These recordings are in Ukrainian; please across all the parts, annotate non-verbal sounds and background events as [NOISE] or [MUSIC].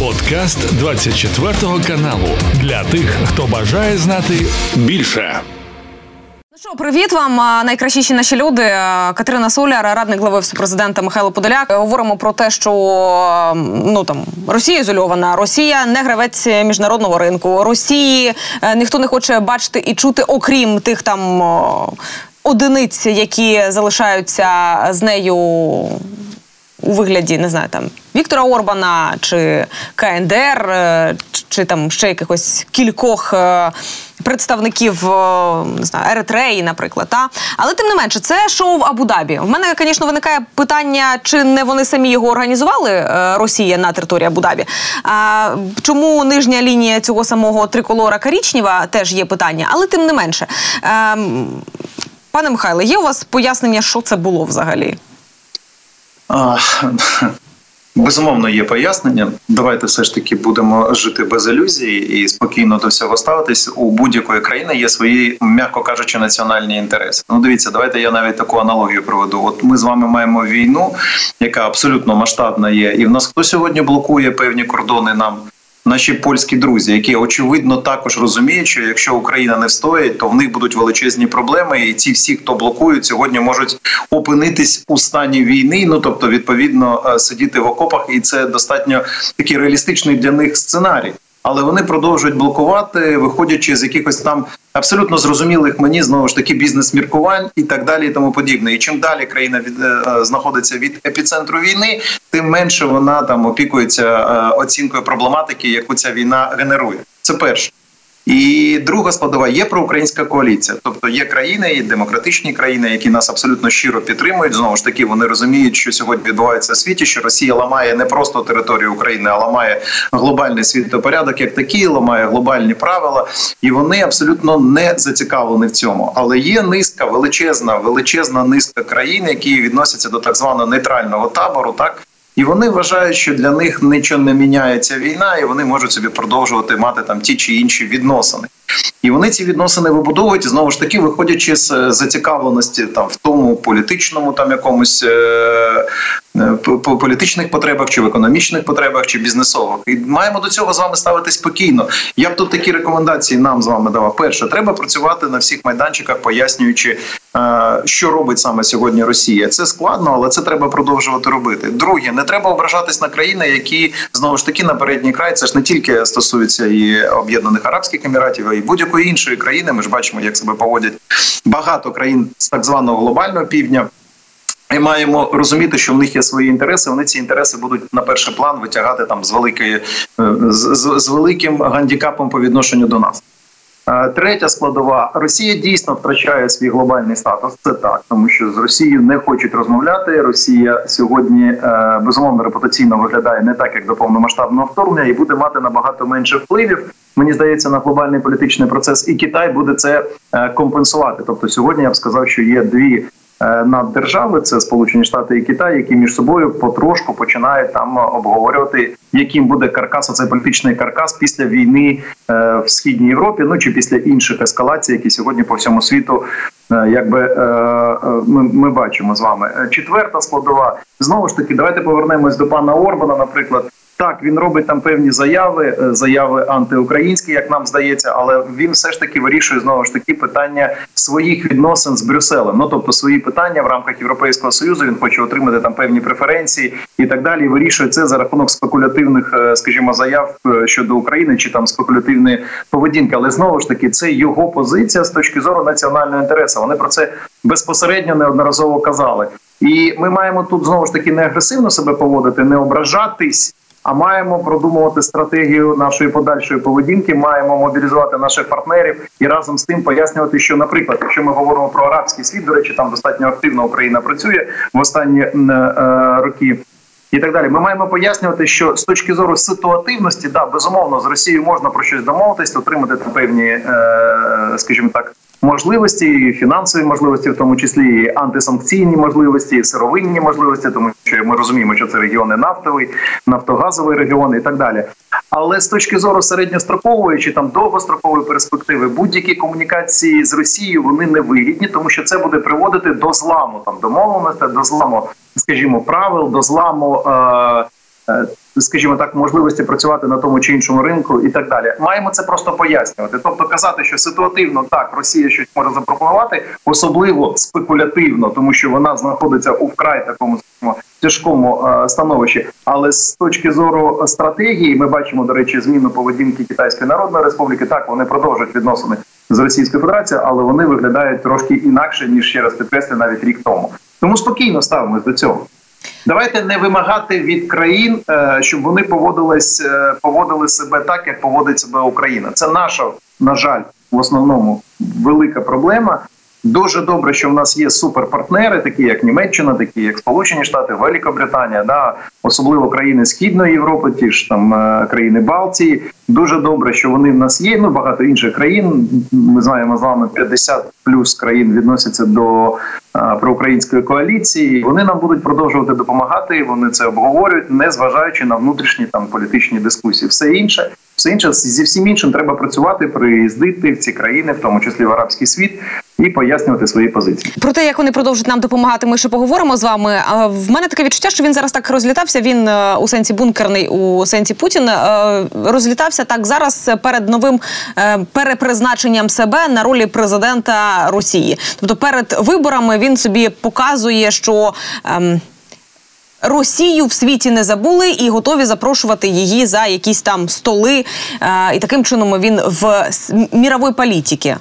Подкаст 24 каналу для тих, хто бажає знати більше. Ну що, привіт вам, найкращіші наші люди. Катерина Соляр, радник глави президента Михайло Подоляк. Говоримо про те, що ну там Росія ізольована, Росія не гравець міжнародного ринку. Росії е, ніхто не хоче бачити і чути, окрім тих там одиниць, які залишаються з нею у вигляді не знаю там Віктора Орбана чи КНДР, е, чи там ще якихось кількох е, представників е, не знаю, Еритреї, наприклад. Та? Але тим не менше, це шоу в Абу-Дабі. В мене, звісно, виникає питання, чи не вони самі його організували Росія на території Абу-Дабі. А, Чому нижня лінія цього самого триколора Карічнєва теж є питання, але тим не менше. А, Пане Михайле, є у вас пояснення, що це було взагалі? [LAUGHS] Безумовно, є пояснення. Давайте все ж таки будемо жити без ілюзій і спокійно до всього ставитись. У будь-якої країни є свої, м'яко кажучи, національні інтереси. Ну, дивіться, давайте я навіть таку аналогію проведу. От ми з вами маємо війну, яка абсолютно масштабна є, і в нас хто сьогодні блокує певні кордони нам наші польські друзі, які очевидно також розуміють, що якщо Україна не встоїть, то в них будуть величезні проблеми, і ці всі, хто блокують, сьогодні можуть опинитись у стані війни. Ну тобто, відповідно, е, сидіти в окопах, і це достатньо такий реалістичний для них сценарій але вони продовжують блокувати, виходячи з якихось там абсолютно зрозумілих мені знову ж таки бізнес-міркувань і так далі, і тому подібне. І чим далі країна від е, е, знаходиться від епіцентру війни, тим менше вона там опікується е, оцінкою проблематики, яку ця війна генерує. Це перше. І друга складова є проукраїнська коаліція, тобто є країни, і демократичні країни, які нас абсолютно щиро підтримують. Знову ж таки, вони розуміють, що сьогодні відбувається в світі, що Росія ламає не просто територію України, а ламає глобальний світопорядок, як такий, ламає глобальні правила, і вони абсолютно не зацікавлені в цьому. Але є низка величезна, величезна низка країн, які відносяться до так званого нейтрального табору, так і вони вважають, що для них нічого не міняється війна, і вони можуть собі продовжувати мати там ті чи інші відносини. І вони ці відносини вибудовують знову ж таки, виходячи з е, зацікавленості там в тому політичному там якомусь е по політичних потребах, чи в економічних потребах, чи бізнесових. І маємо до цього з вами ставити спокійно. Я б тут такі рекомендації нам з вами давав. Перше, треба працювати на всіх майданчиках, пояснюючи, е, що робить саме сьогодні Росія. Це складно, але це треба продовжувати робити. Друге, не треба ображатись на країни, які знову ж таки на передній край. Це ж не тільки стосується і Об'єднаних Арабських Еміратів, а й будь-якої іншої країни. Ми ж бачимо, як себе поводять багато країн з так званого глобального півдня. І маємо розуміти, що в них є свої інтереси. Вони ці інтереси будуть на перший план витягати там з великої е, з, з, великим гандікапом по відношенню до нас. Е, третя складова Росія дійсно втрачає свій глобальний статус. Це так, тому що з Росією не хочуть розмовляти. Росія сьогодні е, безумовно репутаційно виглядає не так, як до повномасштабного вторгнення, і буде мати набагато менше впливів. Мені здається, на глобальний політичний процес, і Китай буде це компенсувати. Тобто, сьогодні я б сказав, що є дві наддержави, це Сполучені Штати і Китай, які між собою потрошку починають там обговорювати, яким буде каркас, оцей політичний каркас після війни е, в східній Європі, ну чи після інших ескалацій, які сьогодні по всьому світу, е, якби ми, ми бачимо з вами. Четверта складова знову ж таки, давайте повернемось до пана Орбана, наприклад. Так, він робить там певні заяви, е, заяви антиукраїнські, як нам здається, але він все ж таки вирішує знову ж таки питання своїх відносин з Брюсселем. Ну тобто свої питання в рамках Європейського союзу. Він хоче отримати там певні преференції і так далі. Вирішує це за рахунок спекулятивних, е, скажімо, заяв е, щодо України чи там спекулятивної поведінки. Але знову ж таки, це його позиція з точки зору національного інтересу. Вони про це безпосередньо неодноразово казали. І ми маємо тут знову ж таки не агресивно себе поводити, не ображатись. А маємо продумувати стратегію нашої подальшої поведінки. Маємо мобілізувати наших партнерів і разом з тим пояснювати, що, наприклад, якщо ми говоримо про арабський світ, до речі, там достатньо активно Україна працює в останні е, роки. І так далі, ми маємо пояснювати, що з точки зору ситуативності, да, безумовно, з Росією можна про щось домовитись, отримати певні, е, скажімо так, можливості, фінансові можливості, в тому числі і антисанкційні можливості, і сировинні можливості, тому що ми розуміємо, що це регіони нафтовий, нафтогазовий регіон і так далі. Але з точки зору середньострокової чи там довгострокової перспективи будь-які комунікації з Росією вони не вигідні, тому що це буде приводити до зламу там домовленості, до зламу, скажімо, правил, до зламу. Е- Е, скажімо так, можливості працювати на тому чи іншому ринку, і так далі. Маємо це просто пояснювати. Тобто казати, що ситуативно так Росія щось може запропонувати, особливо спекулятивно, тому що вона знаходиться у вкрай такому скажімо, тяжкому е, становищі. Але з точки зору стратегії, ми бачимо до речі, зміну поведінки Китайської Народної Республіки. Так вони продовжують відносини з Російською Федерацією, але вони виглядають трошки інакше ніж ще раз підкреслю навіть рік тому. Тому спокійно ставимось до цього. Давайте не вимагати від країн, е, щоб вони поводились, е, поводили себе так, як поводить себе Україна. Це наша, на жаль, в основному велика проблема. Дуже добре, що в нас є суперпартнери, такі як Німеччина, такі як Сполучені Штати, Великобританія, да особливо країни Східної Європи, ті ж там е, країни Балтії. Дуже добре, що вони в нас є. Ну багато інших країн. Ми знаємо з вами 50 плюс країн відносяться до а, проукраїнської коаліції. Вони нам будуть продовжувати допомагати. Вони це обговорюють, не зважаючи на внутрішні там політичні дискусії. Все інше, все інше зі всім іншим треба працювати, приїздити в ці країни, в тому числі в арабський світ, і пояснювати свої позиції. Про те, як вони продовжують нам допомагати, ми ще поговоримо з вами. В мене таке відчуття, що він зараз так розлітався. Він е, у сенсі бункерний, у сенсі Путін е, розлітався так зараз перед новим е, перепризначенням себе на ролі президента Росії. Тобто перед виборами він собі показує, що. Ем, Росію в світі не забули і готові запрошувати її за якісь там столи, і таким чином він в міровій політиці.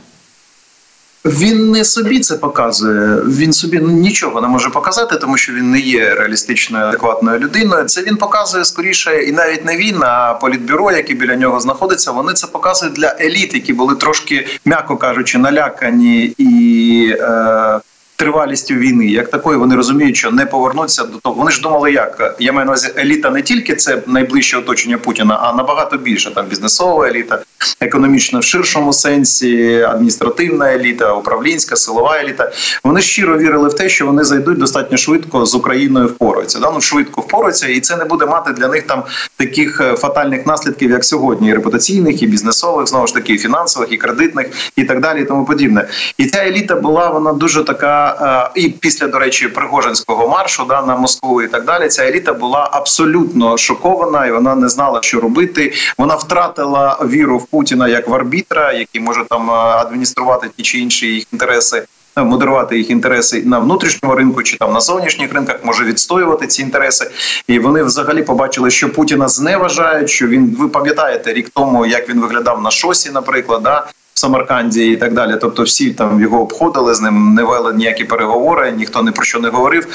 Він не собі це показує. Він собі нічого не може показати, тому що він не є реалістичною адекватною людиною. Це він показує скоріше, і навіть не він, а політбюро, яке біля нього знаходиться. Вони це показують для еліт, які були трошки, м'яко кажучи, налякані і. Е, Тривалістю війни, як такої, вони розуміють, що не повернуться до того. Вони ж думали, як я маю на увазі еліта не тільки це найближче оточення Путіна, а набагато більше там бізнесова еліта, економічна в ширшому сенсі, адміністративна еліта, управлінська, силова еліта. Вони щиро вірили в те, що вони зайдуть достатньо швидко з Україною впораються. Да? Ну, швидко впораються, і це не буде мати для них там таких е, фатальних наслідків, як сьогодні, і репутаційних, і бізнесових, знову ж таки, і фінансових, і кредитних, і так далі, і тому подібне. І ця еліта була вона дуже така. Е, і після до речі Пригожинського маршу да на Москву і так далі. Ця еліта була абсолютно шокована, і вона не знала, що робити. Вона втратила віру в Путіна як в арбітра, який може там е, адмініструвати ті чи інші їх інтереси. Е, модерувати їх інтереси на внутрішньому ринку чи там на зовнішніх ринках може відстоювати ці інтереси, і вони взагалі побачили, що Путіна зневажають. Що він ви пам'ятаєте рік тому, як він виглядав на шосі, наприклад, да Самарканді і так далі. Тобто, всі там його обходили з ним, не вели ніякі переговори, ніхто не про що не говорив.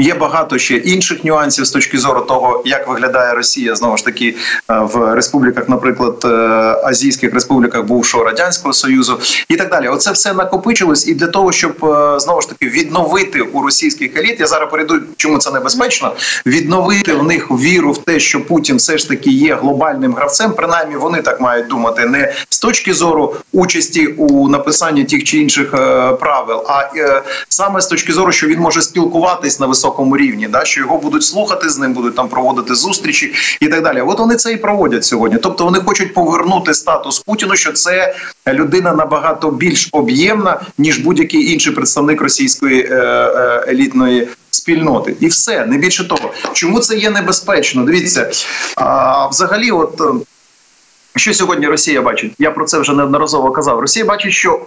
Є багато ще інших нюансів з точки зору того, як виглядає Росія знову ж таки е, в республіках, наприклад, е, азійських республіках бувшого радянського союзу і так далі. Оце все накопичилось, і для того, щоб е, знову ж таки відновити у російських еліт, я зараз перейду, чому це небезпечно, відновити в них віру в те, що Путін все ж таки є глобальним гравцем. Принаймні вони так мають думати, не з точки зору участі у написанні тих чи інших е, правил, а е, саме з точки зору, що він може спілкуватись на високому рівні, да що його будуть слухати, з ним будуть там проводити зустрічі і так далі. От вони це і проводять сьогодні. Тобто вони хочуть повернути статус Путіну, що це людина набагато більш об'ємна ніж будь-який інший представник російської е, елітної. Спільноти і все не більше того, чому це є небезпечно? Дивіться, а взагалі, от що сьогодні Росія бачить? Я про це вже неодноразово казав. Росія бачить, що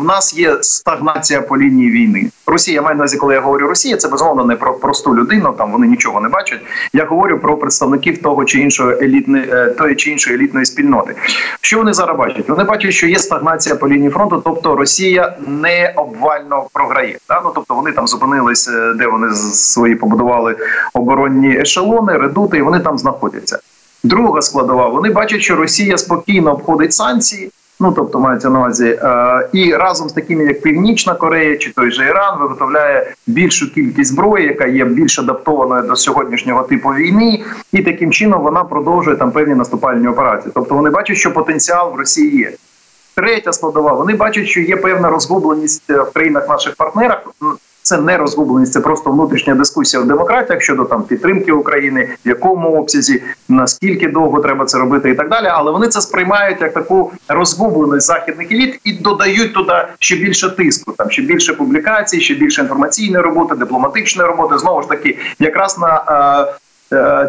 в нас є стагнація по лінії війни. Росія має на увазі, коли я говорю Росія, це безумовно не про просту людину. Там вони нічого не бачать. Я говорю про представників того чи іншого елітної е, тої чи іншої елітної спільноти. Що вони зараз бачать? Вони бачать, що є стагнація по лінії фронту, тобто Росія не обвально програє. Да? Ну, тобто вони там зупинились, е, де вони свої побудували оборонні ешелони, редути, і вони там знаходяться. Друга складова, вони бачать, що Росія спокійно обходить санкції. Ну тобто мається на увазі, е, і разом з такими, як Північна Корея чи той же Іран, виготовляє більшу кількість зброї, яка є більш адаптованою до сьогоднішнього типу війни, і таким чином вона продовжує там певні наступальні операції. Тобто вони бачать, що потенціал в Росії є. Третя складова, вони бачать, що є певна розгубленість в країнах наших партнерах це не розгубленість, це просто внутрішня дискусія в демократіях щодо там підтримки України, в якому обсязі, наскільки довго треба це робити, і так далі. Але вони це сприймають як таку розгубленість західних еліт і додають туди ще більше тиску, там ще більше публікацій, ще більше інформаційної роботи, дипломатичної роботи. Знову ж таки, якраз на Е,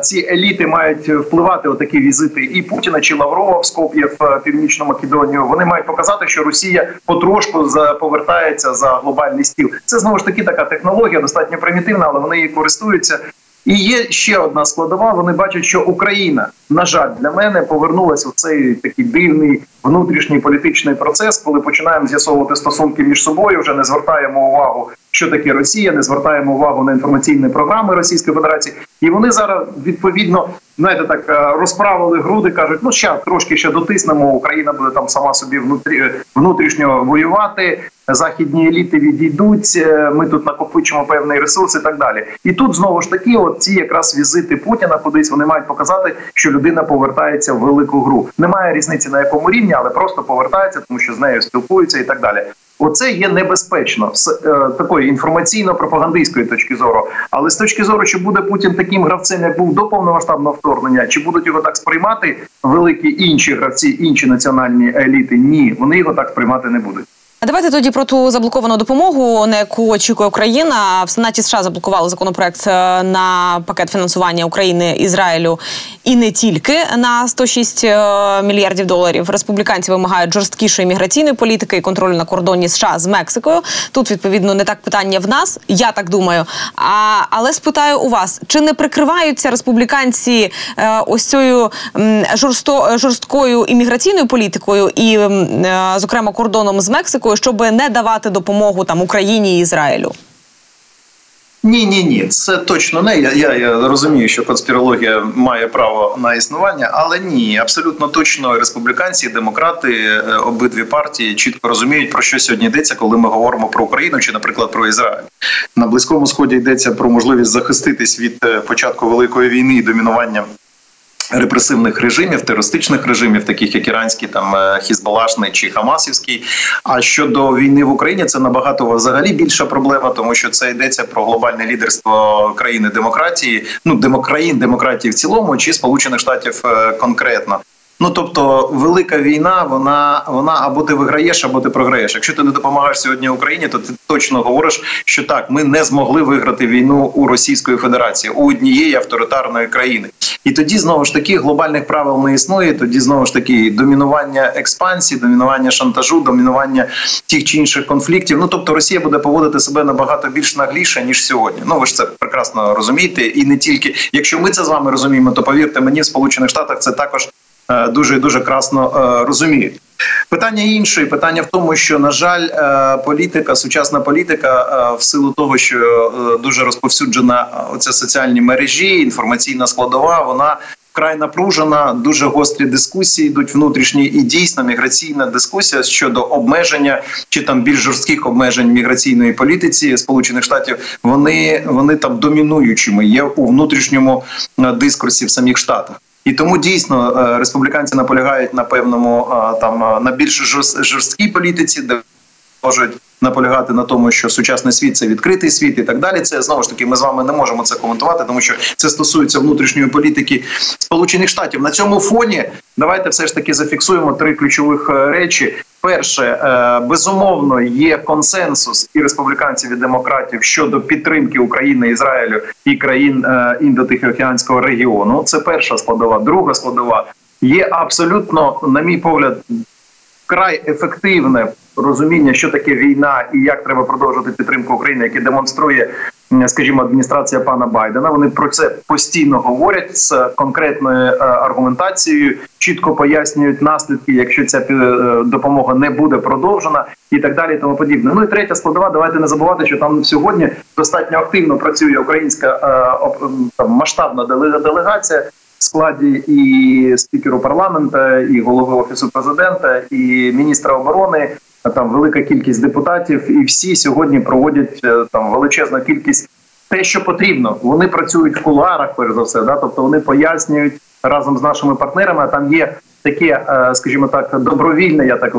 ці еліти мають впливати отакі візити і Путіна чи Лаврова в Скоп'є в е, північну Македонію. Вони мають показати, що Росія потрошку повертається за глобальний стіл. Це знову ж таки така технологія, достатньо примітивна, але вони її користуються. І є ще одна складова. Вони бачать, що Україна, на жаль, для мене повернулася в цей такий дивний внутрішній політичний процес, коли починаємо з'ясовувати стосунки між собою, вже не звертаємо увагу, що таке Росія, не звертаємо увагу на інформаційні програми Російської Федерації, і вони зараз відповідно знаєте, так е, розправили груди, кажуть, ну ще трошки ще дотиснемо. Україна буде там сама собі внутрі внутрішньо воювати. Західні еліти відійдуть. Е, ми тут накопичимо певний ресурс і так далі. І тут знову ж таки, от ці якраз візити Путіна кудись вони мають показати, що людина повертається в велику гру. Немає різниці на якому рівні, але просто повертається, тому що з нею спілкуються і так далі. Оце є небезпечно з е, такої інформаційно-пропагандистської точки зору. Але з точки зору, чи буде Путін таким гравцем, як був до повномасштабного вторгнення, чи будуть його так сприймати великі інші гравці, інші національні еліти? Ні, вони його так сприймати не будуть. Давайте тоді про ту заблоковану допомогу, на яку очікує Україна. В Сенаті США заблокували законопроект е, на пакет фінансування України Ізраїлю і не тільки на 106 е, мільярдів доларів. Республіканці вимагають жорсткішої міграційної політики і контролю на кордоні США з Мексикою. Тут відповідно не так питання в нас, я так думаю. А але спитаю у вас, чи не прикриваються республіканці е, ось цією жорсто жорсткою імміграційною політикою і, зокрема, кордоном з Мексикою? Щоб не давати допомогу там Україні і Ізраїлю? Ні, ні, ні, це точно не я, я. Я розумію, що конспірологія має право на існування, але ні, абсолютно точно республіканці, демократи, е, обидві партії чітко розуміють про що сьогодні йдеться, коли ми говоримо про Україну чи, наприклад, про Ізраїль на близькому сході йдеться про можливість захиститись від е, початку великої війни і домінування репресивних режимів, терористичних режимів, таких як іранський, там е, Хізбалашний чи Хамасівський. А щодо війни в Україні, це набагато взагалі більша проблема, тому що це йдеться про глобальне лідерство країни демократії, ну демокраїн демократії в цілому, чи сполучених штатів е, конкретно. Ну тобто, велика війна, вона вона або ти виграєш, або ти програєш. Якщо ти не допомагаєш сьогодні Україні, то ти точно говориш, що так ми не змогли виграти війну у Російської Федерації у однієї авторитарної країни. І тоді знову ж таки глобальних правил не існує. Тоді знову ж таки домінування експансії, домінування шантажу, домінування тих чи інших конфліктів. Ну тобто Росія буде поводити себе набагато більш нагліше ніж сьогодні. Ну ви ж це прекрасно розумієте, і не тільки якщо ми це з вами розуміємо, то повірте мені, в сполучених штатах це також дуже і дуже красно е, розуміють. Питання інше, питання в тому, що на жаль, е, політика, сучасна політика, в силу того, що дуже розповсюджена оця соціальні мережі, інформаційна складова, вона вкрай напружена, дуже гострі дискусії йдуть внутрішні і дійсно міграційна дискусія щодо обмеження чи там більш жорстких обмежень міграційної політиці Сполучених Штатів. Вони вони там домінуючими є у внутрішньому дискурсі в самих штатах. І тому дійсно е, республіканці наполягають на певному е, там е, на більш жорсткій політиці, де можуть наполягати на тому, що сучасний світ це відкритий світ і так далі. Це знову ж таки. Ми з вами не можемо це коментувати, тому що це стосується внутрішньої політики Сполучених Штатів. На цьому фоні давайте все ж таки зафіксуємо три ключових речі. Перше, е, безумовно, є консенсус і республіканців і демократів щодо підтримки України, Ізраїлю і країн е, індотихоокеанського регіону. Це перша складова. Друга складова є абсолютно, на мій погляд, вкрай ефективне розуміння, що таке війна і як треба продовжувати підтримку України, яке демонструє, скажімо, адміністрація пана Байдена. Вони про це постійно говорять з конкретною е, аргументацією, чітко пояснюють наслідки, якщо ця е, допомога не буде продовжена, і так далі. і Тому подібне. Ну і третя складова. Давайте не забувати, що там сьогодні достатньо активно працює українська е, там масштабна делегація складі і спікеру парламента, і голови офісу президента, і міністра оборони. Там велика кількість депутатів, і всі сьогодні проводять е, там величезну кількість те, що потрібно. Вони працюють в кулуарах, перш за все, да, тобто вони пояснюють разом з нашими партнерами. Там є таке, е, скажімо так, добровільне. Я так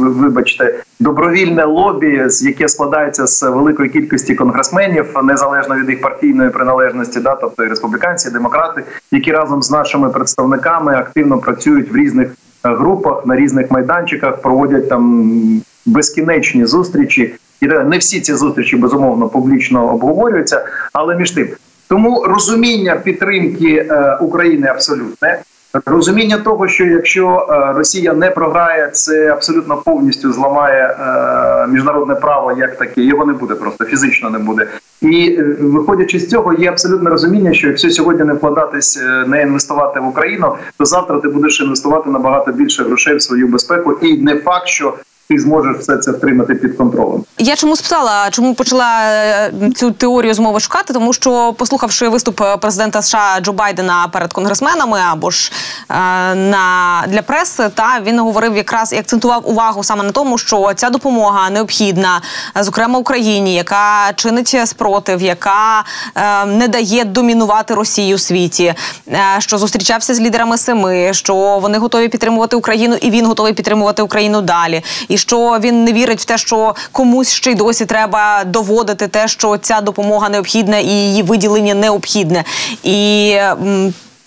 вибачте, добровільне лобі, яке складається з великої кількості конгресменів, незалежно від їх партійної приналежності, да, тобто республіканці, і демократи, які разом з нашими представниками активно працюють в різних е, групах на різних майданчиках, проводять там безкінечні зустрічі. І не всі ці зустрічі безумовно публічно обговорюються, але між тим. Тому розуміння підтримки е, України абсолютне. Розуміння того, що якщо е, Росія не програє, це абсолютно повністю зламає е, міжнародне право як таке. Його не буде, просто фізично не буде. І е, виходячи з цього, є абсолютне розуміння, що якщо сьогодні не вкладатись, не інвестувати в Україну, то завтра ти будеш інвестувати набагато більше грошей в свою безпеку, і не факт, що ти зможеш все це втримати під контролем. Я чому спитала, чому почала е, цю теорію змови шукати? Тому що, послухавши виступ е, президента США Джо Байдена перед конгресменами або ж е, на для преси, та він говорив якраз і акцентував увагу саме на тому, що ця допомога необхідна, зокрема Україні, яка чинить спротив, яка е, не дає домінувати Росії у світі, е, що зустрічався з лідерами семи, що вони готові підтримувати Україну, і він готовий підтримувати Україну далі. І що він не вірить в те, що комусь ще й досі треба доводити те, що ця допомога необхідна і її виділення необхідне. І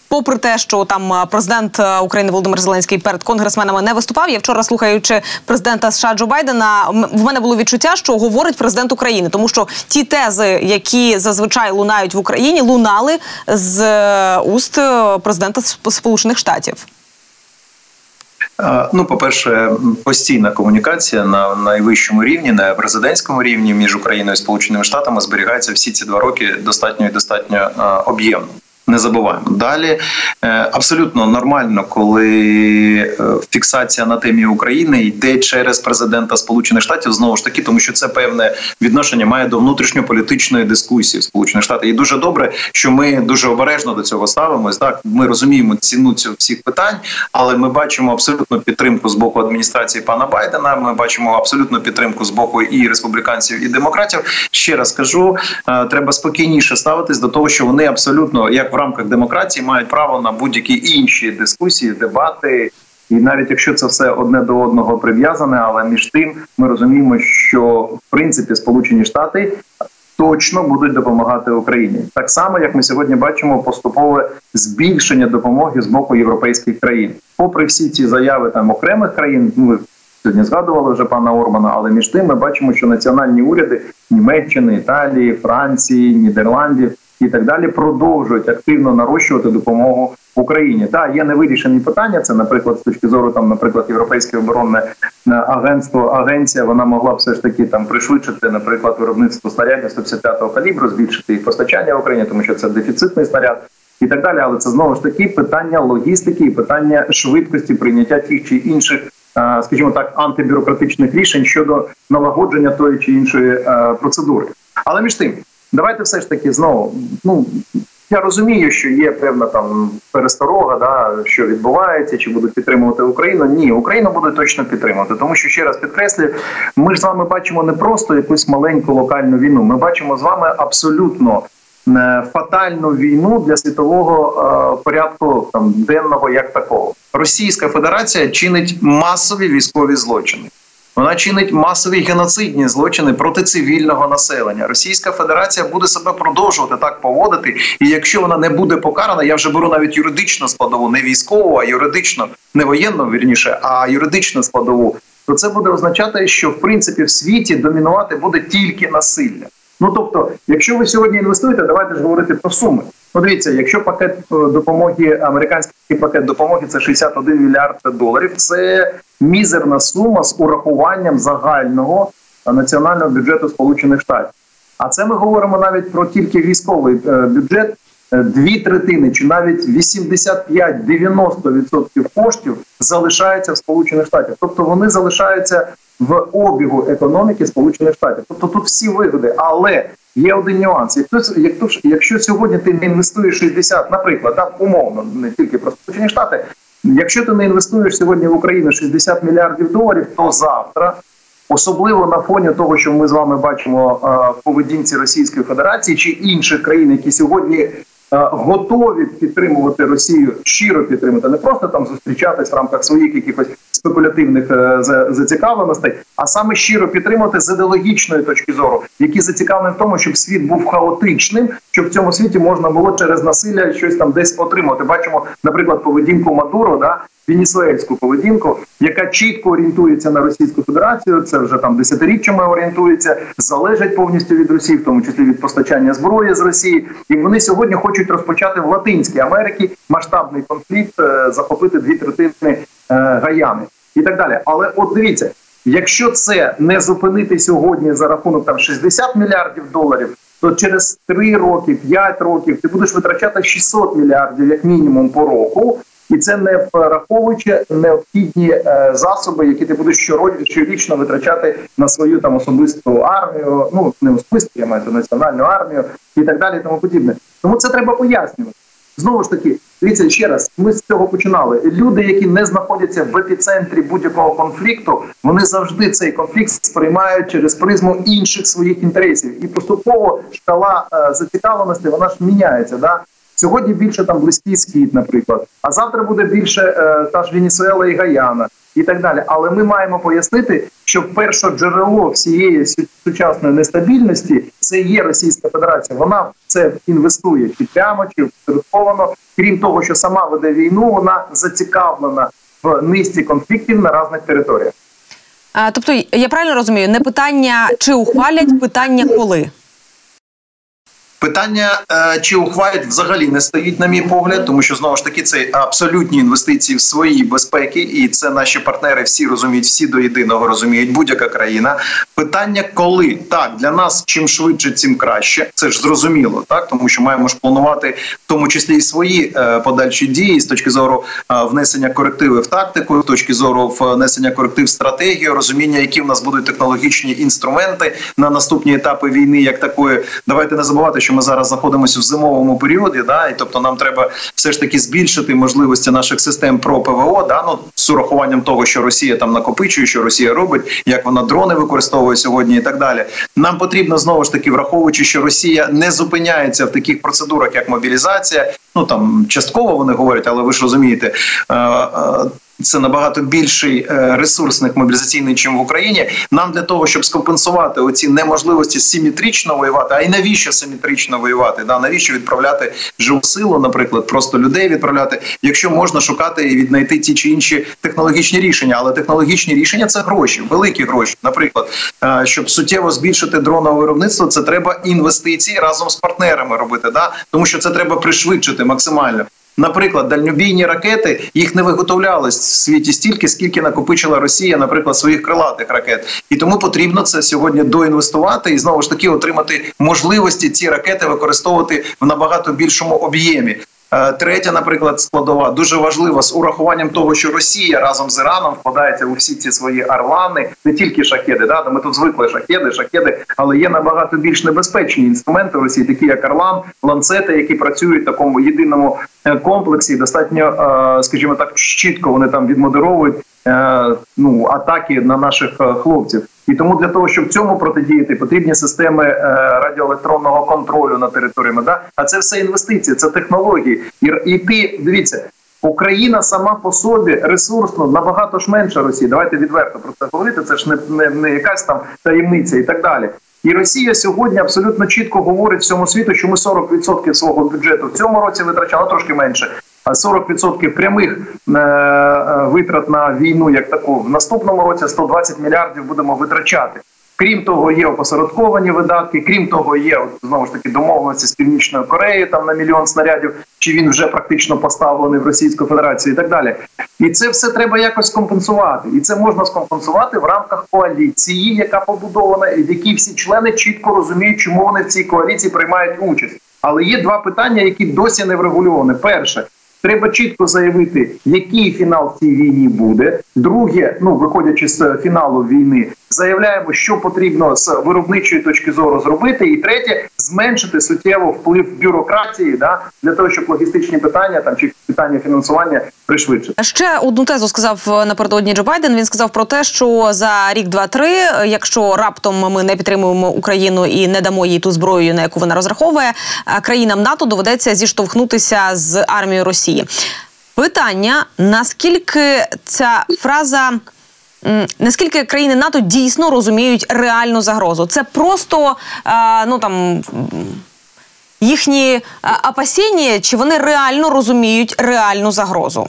Попри те, що там президент України Володимир Зеленський перед конгресменами не виступав, я вчора слухаючи президента США Джо Байдена, в мене було відчуття, що говорить президент України, тому що ті тези, які зазвичай лунають в Україні, лунали з е, уст е, президента Сполучених Штатів. Ну, по перше, постійна комунікація на найвищому рівні, на президентському рівні між Україною і Сполученими Штатами зберігається всі ці два роки достатньо і достатньо об'ємно не забуваємо. Далі е, абсолютно нормально, коли е, фіксація на темі України йде через президента Сполучених Штатів знову ж таки, тому що це певне відношення має до внутрішньополітичної дискусії в Сполучених Штатах. І дуже добре, що ми дуже обережно до цього ставимось. Так ми розуміємо ціну цього всіх питань, але ми бачимо абсолютну підтримку з боку адміністрації пана Байдена. Ми бачимо абсолютну підтримку з боку і республіканців, і демократів. Ще раз кажу, е, треба спокійніше ставитись до того, що вони абсолютно як в рамках демократії мають право на будь-які інші дискусії, дебати. І навіть якщо це все одне до одного прив'язане, але між тим ми розуміємо, що в принципі Сполучені Штати точно будуть допомагати Україні, так само як ми сьогодні бачимо поступове збільшення допомоги з боку європейських країн, попри всі ці заяви там окремих країн. Ну сьогодні згадували вже пана Ормана, але між тим ми бачимо, що національні уряди Німеччини, Італії, Франції, Нідерландів і так далі продовжують активно нарощувати допомогу Україні. Так, є невирішені питання. Це, наприклад, з точки зору там, наприклад, європейське оборонне е, агентство, агенція вона могла б все ж таки там пришвидшити, наприклад, виробництво снарядів 155-го калібру, збільшити їх постачання в Україні, тому що це дефіцитний снаряд. І так далі, але це знову ж таки питання логістики і питання швидкості прийняття тих чи інших, е, скажімо так, антибюрократичних рішень щодо налагодження тої чи іншої е, процедури. Але між тим, Давайте все ж таки знову. Ну я розумію, що є певна там пересторога, да що відбувається, чи будуть підтримувати Україну. Ні, Україну будуть точно підтримувати, тому що ще раз підкреслюю, ми ж з вами бачимо не просто якусь маленьку локальну війну. Ми бачимо з вами абсолютно е, фатальну війну для світового е, порядку там денного як такого. Російська Федерація чинить масові військові злочини. Вона чинить масові геноцидні злочини проти цивільного населення. Російська Федерація буде себе продовжувати так поводити. І якщо вона не буде покарана, я вже беру навіть юридичну складову, не військову, а юридично, не воєнну вірніше, а юридичну складову. То це буде означати, що в принципі в світі домінувати буде тільки насилля. Ну тобто, якщо ви сьогодні інвестуєте, давайте ж говорити про суми. Ну, дивіться, якщо пакет е, допомоги, американський пакет допомоги це 61 мільярд доларів, це мізерна сума з урахуванням загального національного бюджету Сполучених Штатів. А це ми говоримо навіть про тільки військовий е, бюджет. Е, дві третини чи навіть 85-90% коштів залишаються в Сполучених Штатах. Тобто вони залишаються в обігу економіки Сполучених Штатів. Тобто тут всі вигоди, але є один нюанс. Якщо, якщо сьогодні ти не інвестуєш 60, наприклад, так, умовно, не тільки про Сполучені Штати, якщо ти не інвестуєш сьогодні в Україну 60 мільярдів доларів, то завтра. Особливо на фоні того, що ми з вами бачимо в поведінці Російської Федерації чи інших країн, які сьогодні готові підтримувати Росію щиро підтримати, не просто там зустрічатись в рамках своїх якихось спекулятивних е, зацікавленостей, а саме щиро підтримати з ідеологічної точки зору, які зацікавлені в тому, щоб світ був хаотичним, щоб в цьому світі можна було через насилля щось там десь отримати. Бачимо, наприклад, поведінку Мадуро, да венесуельську поведінку, яка чітко орієнтується на Російську Федерацію. Це вже там десятиріччями орієнтується, залежить повністю від Росії, в тому числі від постачання зброї з Росії. І вони сьогодні хочуть розпочати в Латинській Америці масштабний конфлікт, е, захопити дві третини е, Гаяни і так далі. Але от дивіться. Якщо це не зупинити сьогодні за рахунок там 60 мільярдів доларів, то через 3 роки, 5 років ти будеш витрачати 600 мільярдів як мінімум по року і це не враховуючи необхідні е, засоби, які ти будеш щорічно витрачати на свою там особисту армію. Ну не особисту, я маю національну армію і так далі. і Тому подібне. Тому це треба пояснювати. Знову ж таки, дивіться ще раз. Ми з цього починали. Люди, які не знаходяться в епіцентрі будь-якого конфлікту, вони завжди цей конфлікт сприймають через призму інших своїх інтересів, і поступово шкала е, зацікавленості вона ж міняється. Да? Сьогодні більше там близький схід, наприклад, а завтра буде більше е, та ж Венесуела і Гаяна і так далі. Але ми маємо пояснити, що перше джерело всієї сучасної нестабільності це є Російська Федерація. Вона це інвестує чи прямо, чи впорядковано. Крім того, що сама веде війну, вона зацікавлена в низці конфліктів на різних територіях. Тобто я правильно розумію, не питання чи ухвалять, питання коли. Питання е, чи ухвалять взагалі не стоїть, на мій погляд, тому що знову ж таки це абсолютні інвестиції в свої безпеки, і це наші партнери всі розуміють, всі до єдиного розуміють будь-яка країна. Питання, коли так для нас чим швидше, тим краще. Це ж зрозуміло, так тому що маємо ж планувати в тому числі і свої е, подальші дії з точки зору е, внесення корективи в тактику, з точки зору внесення коректив в стратегію, розуміння, які в нас будуть технологічні інструменти на наступні етапи війни, як такої. Давайте не забувати, що ми зараз знаходимося в зимовому періоді, да, і тобто нам треба все ж таки збільшити можливості наших систем про ПВО, да, ну з урахуванням того, що Росія там накопичує, що Росія робить, як вона дрони використовує сьогодні, і так далі. Нам потрібно знову ж таки, враховуючи, що Росія не зупиняється в таких процедурах, як мобілізація. Ну там частково вони говорять, але ви ж розумієте, е, е, це набагато більший е, ресурсник мобілізаційний, чим в Україні. Нам для того, щоб скомпенсувати оці неможливості симетрично воювати, а й навіщо симетрично воювати? Да навіщо відправляти живу силу, наприклад, просто людей відправляти, якщо можна шукати і віднайти ті чи інші технологічні рішення, але технологічні рішення це гроші, великі гроші. Наприклад, е, щоб суттєво збільшити дронове виробництво, це треба інвестиції разом з партнерами робити. Да, тому що це треба пришвидшити максимально. Наприклад, дальнобійні ракети їх не виготовлялось в світі стільки, скільки накопичила Росія, наприклад, своїх крилатих ракет, і тому потрібно це сьогодні доінвестувати і знову ж таки отримати можливості ці ракети використовувати в набагато більшому об'ємі. Е, третя, наприклад, складова дуже важлива з урахуванням того, що Росія разом з Іраном вкладається у всі ці свої орлани, не тільки шахеди. Да, ми тут звикли шахеди, шахеди, але є набагато більш небезпечні інструменти в Росії, такі як Орлан, ланцети, які працюють в такому єдиному е, комплексі. Достатньо, е, скажімо так, чітко вони там відмодеровують ну атаки на наших хлопців. І тому для того, щоб цьому протидіяти, потрібні системи е, радіоелектронного контролю на територіями. Да? А це все інвестиції, це технології. І, і ти дивіться, Україна сама по собі ресурсно набагато ж менша Росії. Давайте відверто про це говорити. Це ж не, не, не якась там таємниця і так далі. І Росія сьогодні абсолютно чітко говорить всьому світу, що ми 40% свого бюджету в цьому році витрачали трошки менше. 40% прямих е, е, витрат на війну, як таку в наступному році 120 мільярдів будемо витрачати. Крім того, є опосередковані видатки. Крім того, є знову ж таки домовленості з північною Кореєю там на мільйон снарядів, чи він вже практично поставлений в Російську Федерацію, і так далі. І це все треба якось компенсувати. І це можна скомпенсувати в рамках коаліції, яка побудована, і в якій всі члени чітко розуміють, чому вони в цій коаліції приймають участь. Але є два питання, які досі не врегульовані. Перше. Треба чітко заявити, який фінал цій війні буде. Друге, ну виходячи з фіналу війни, заявляємо, що потрібно з виробничої точки зору зробити, і третє зменшити суттєво вплив бюрократії, да для того, щоб логістичні питання там чи питання фінансування пришвидшити. Ще одну тезу сказав напередодні Джо Байден. Він сказав про те, що за рік, два-три, якщо раптом ми не підтримуємо Україну і не дамо їй ту зброю, на яку вона розраховує, країнам НАТО доведеться зіштовхнутися з армією Росії. Питання: наскільки ця фраза наскільки країни НАТО дійсно розуміють реальну загрозу? Це просто ну там. Їхні опасіння, чи вони реально розуміють реальну загрозу?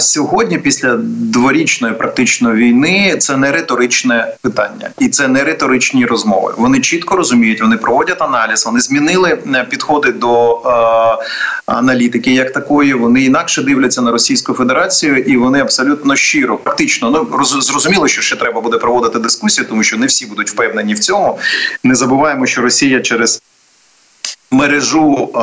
Сьогодні, після дворічної практично війни, це не риторичне питання, і це не риторичні розмови. Вони чітко розуміють, вони проводять аналіз, вони змінили е, підходи до е, аналітики, як такої. Вони інакше дивляться на Російську Федерацію, і вони абсолютно щиро, практично ну роз, зрозуміло, що ще треба буде проводити дискусію, тому що не всі будуть впевнені в цьому. Не забуваємо, що Росія через мережу е,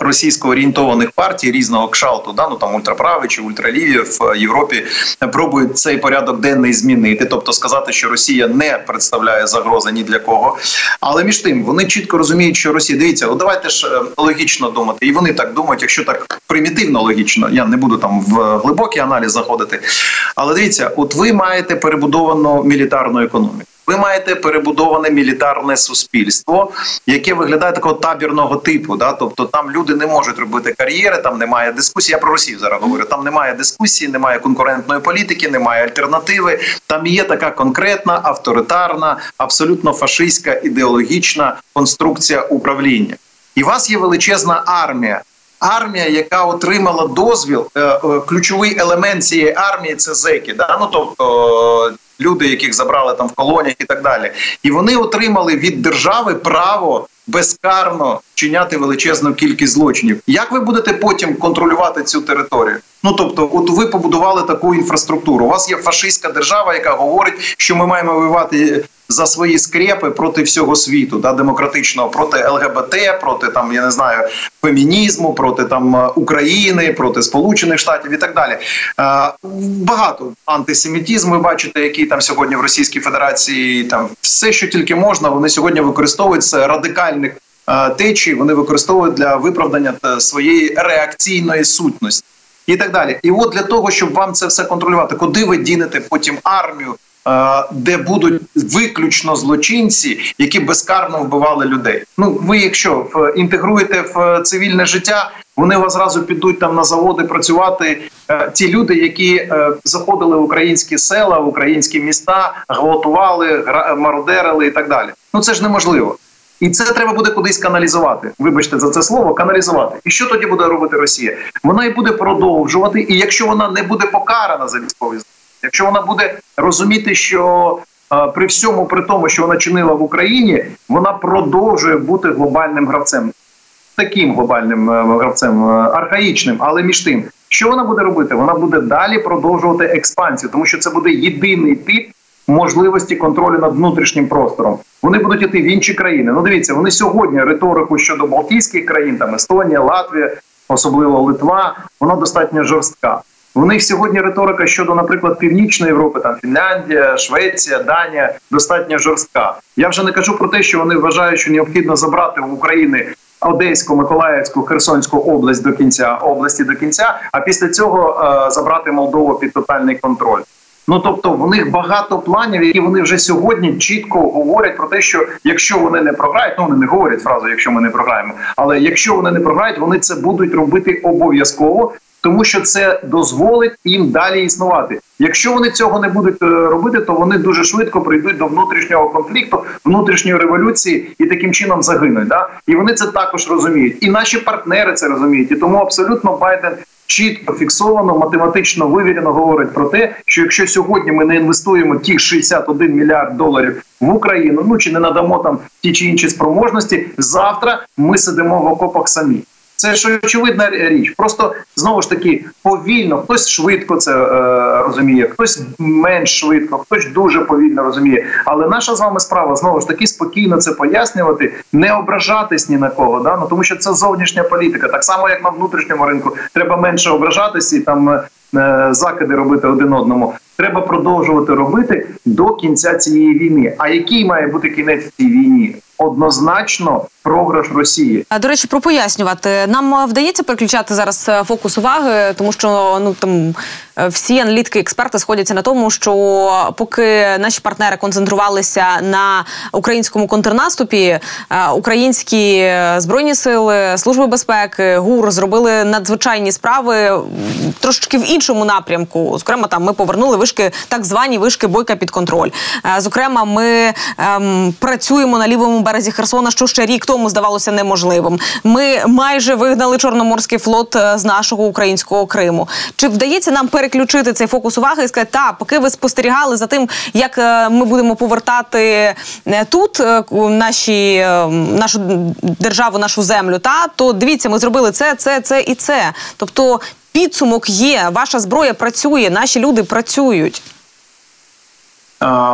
російсько орієнтованих партій різного кшалту, да, ну там ультраправі чи ультраліві в Європі пробують цей порядок денний змінити, тобто сказати, що Росія не представляє загрози ні для кого. Але між тим вони чітко розуміють, що Росія дивіться, от давайте ж е, логічно думати, і вони так думають, якщо так примітивно логічно, я не буду там в глибокий аналіз заходити. Але дивіться, от ви маєте перебудовану мілітарну економіку. Ви маєте перебудоване мілітарне суспільство, яке виглядає такого табірного типу. Да? Тобто там люди не можуть робити кар'єри, там немає дискусії. Я про Росію зараз говорю. Там немає дискусії, немає конкурентної політики, немає альтернативи. Там є така конкретна авторитарна, абсолютно фашистська ідеологічна конструкція управління. І у вас є величезна армія. Армія, яка отримала дозвіл, е, е, ключовий елемент цієї армії це зеки. Да? Ну тобто люди, яких забрали там в колоніях і так далі, і вони отримали від держави право безкарно вчиняти величезну кількість злочинів. Як ви будете потім контролювати цю територію? Ну тобто, от ви побудували таку інфраструктуру. У вас є фашистська держава, яка говорить, що ми маємо воювати за свої скрепи проти всього світу, да, демократичного, проти ЛГБТ, проти там я не знаю фемінізму, проти там України, проти Сполучених Штатів і так далі. Е, багато антисемітізму. Ви бачите, який там сьогодні в Російській Федерації там все, що тільки можна, вони сьогодні використовують це радикальних е, течій. Вони використовують для виправдання е, своєї реакційної сутності. І так далі, і от для того, щоб вам це все контролювати, куди ви дінете потім армію, Е, де будуть виключно злочинці, які безкарно вбивали людей. Ну ви, якщо інтегруєте в цивільне життя, вони вас зразу підуть там на заводи працювати. Е, ті люди, які е, заходили в українські села, в українські міста, гвалтували, мародерили і так далі. Ну це ж неможливо. І це треба буде кудись каналізувати. Вибачте за це слово, каналізувати. І що тоді буде робити Росія? Вона і буде продовжувати. І якщо вона не буде покарана за військові Якщо вона буде розуміти, що е, при всьому, при тому, що вона чинила в Україні, вона продовжує бути глобальним гравцем, таким глобальним е, гравцем, е, архаїчним, але між тим, що вона буде робити? Вона буде далі продовжувати експансію, тому що це буде єдиний тип можливості контролю над внутрішнім простором. Вони будуть йти в інші країни. Ну, дивіться, вони сьогодні риторику щодо Балтійських країн, там Естонія, Латвія, особливо Литва, вона достатньо жорстка. У них сьогодні риторика щодо, наприклад, північної Європи, там Фінляндія, Швеція, Данія достатньо жорстка. Я вже не кажу про те, що вони вважають, що необхідно забрати в України Одеську, Миколаївську, Херсонську область до кінця області до кінця. А після цього е, забрати Молдову під тотальний контроль. Ну тобто в них багато планів, які вони вже сьогодні чітко говорять про те, що якщо вони не програють, ну вони не говорять фразу, якщо ми не програємо. Але якщо вони не програють, вони це будуть робити обов'язково тому що це дозволить їм далі існувати. Якщо вони цього не будуть е, робити, то вони дуже швидко прийдуть до внутрішнього конфлікту, внутрішньої революції і таким чином загинуть. Да? І вони це також розуміють. І наші партнери це розуміють. І тому абсолютно Байден. Чітко фіксовано, математично вивірено говорить про те, що якщо сьогодні ми не інвестуємо ті 61 мільярд доларів в Україну, ну чи не надамо там ті чи інші спроможності, завтра ми сидимо в окопах самі. Це ж очевидна річ. Просто знову ж таки повільно, хтось швидко це е, розуміє, хтось менш швидко, хтось дуже повільно розуміє. Але наша з вами справа знову ж таки спокійно це пояснювати, не ображатись ні на кого. Да? Ну тому що це зовнішня політика. Так само, як на внутрішньому ринку, треба менше ображатися і там. Е, е, закиди робити один одному. Треба продовжувати робити до кінця цієї війни. А який має бути кінець цій війні? Однозначно програш Росії. А до речі, про пояснювати нам вдається переключати зараз е, фокус уваги, тому що ну там е, всі аналітики, експерти сходяться на тому, що поки наші партнери концентрувалися на українському контрнаступі, е, українські збройні сили, служби безпеки, гур зробили надзвичайні справи трошки в іншому напрямку. Зокрема, там ми повернули вишки, так звані вишки бойка під контроль. Зокрема, ми ем, працюємо на лівому березі Херсона, що ще рік тому здавалося неможливим. Ми майже вигнали Чорноморський флот е, з нашого українського Криму. Чи вдається нам переключити цей фокус уваги і сказати, та поки ви спостерігали за тим, як е, ми будемо повертати е, тут наші нашу державу, нашу землю, та то дивіться, ми зробили це, це, це і це. Тобто підсумок є. Ваша зброя працює, наші люди працюють.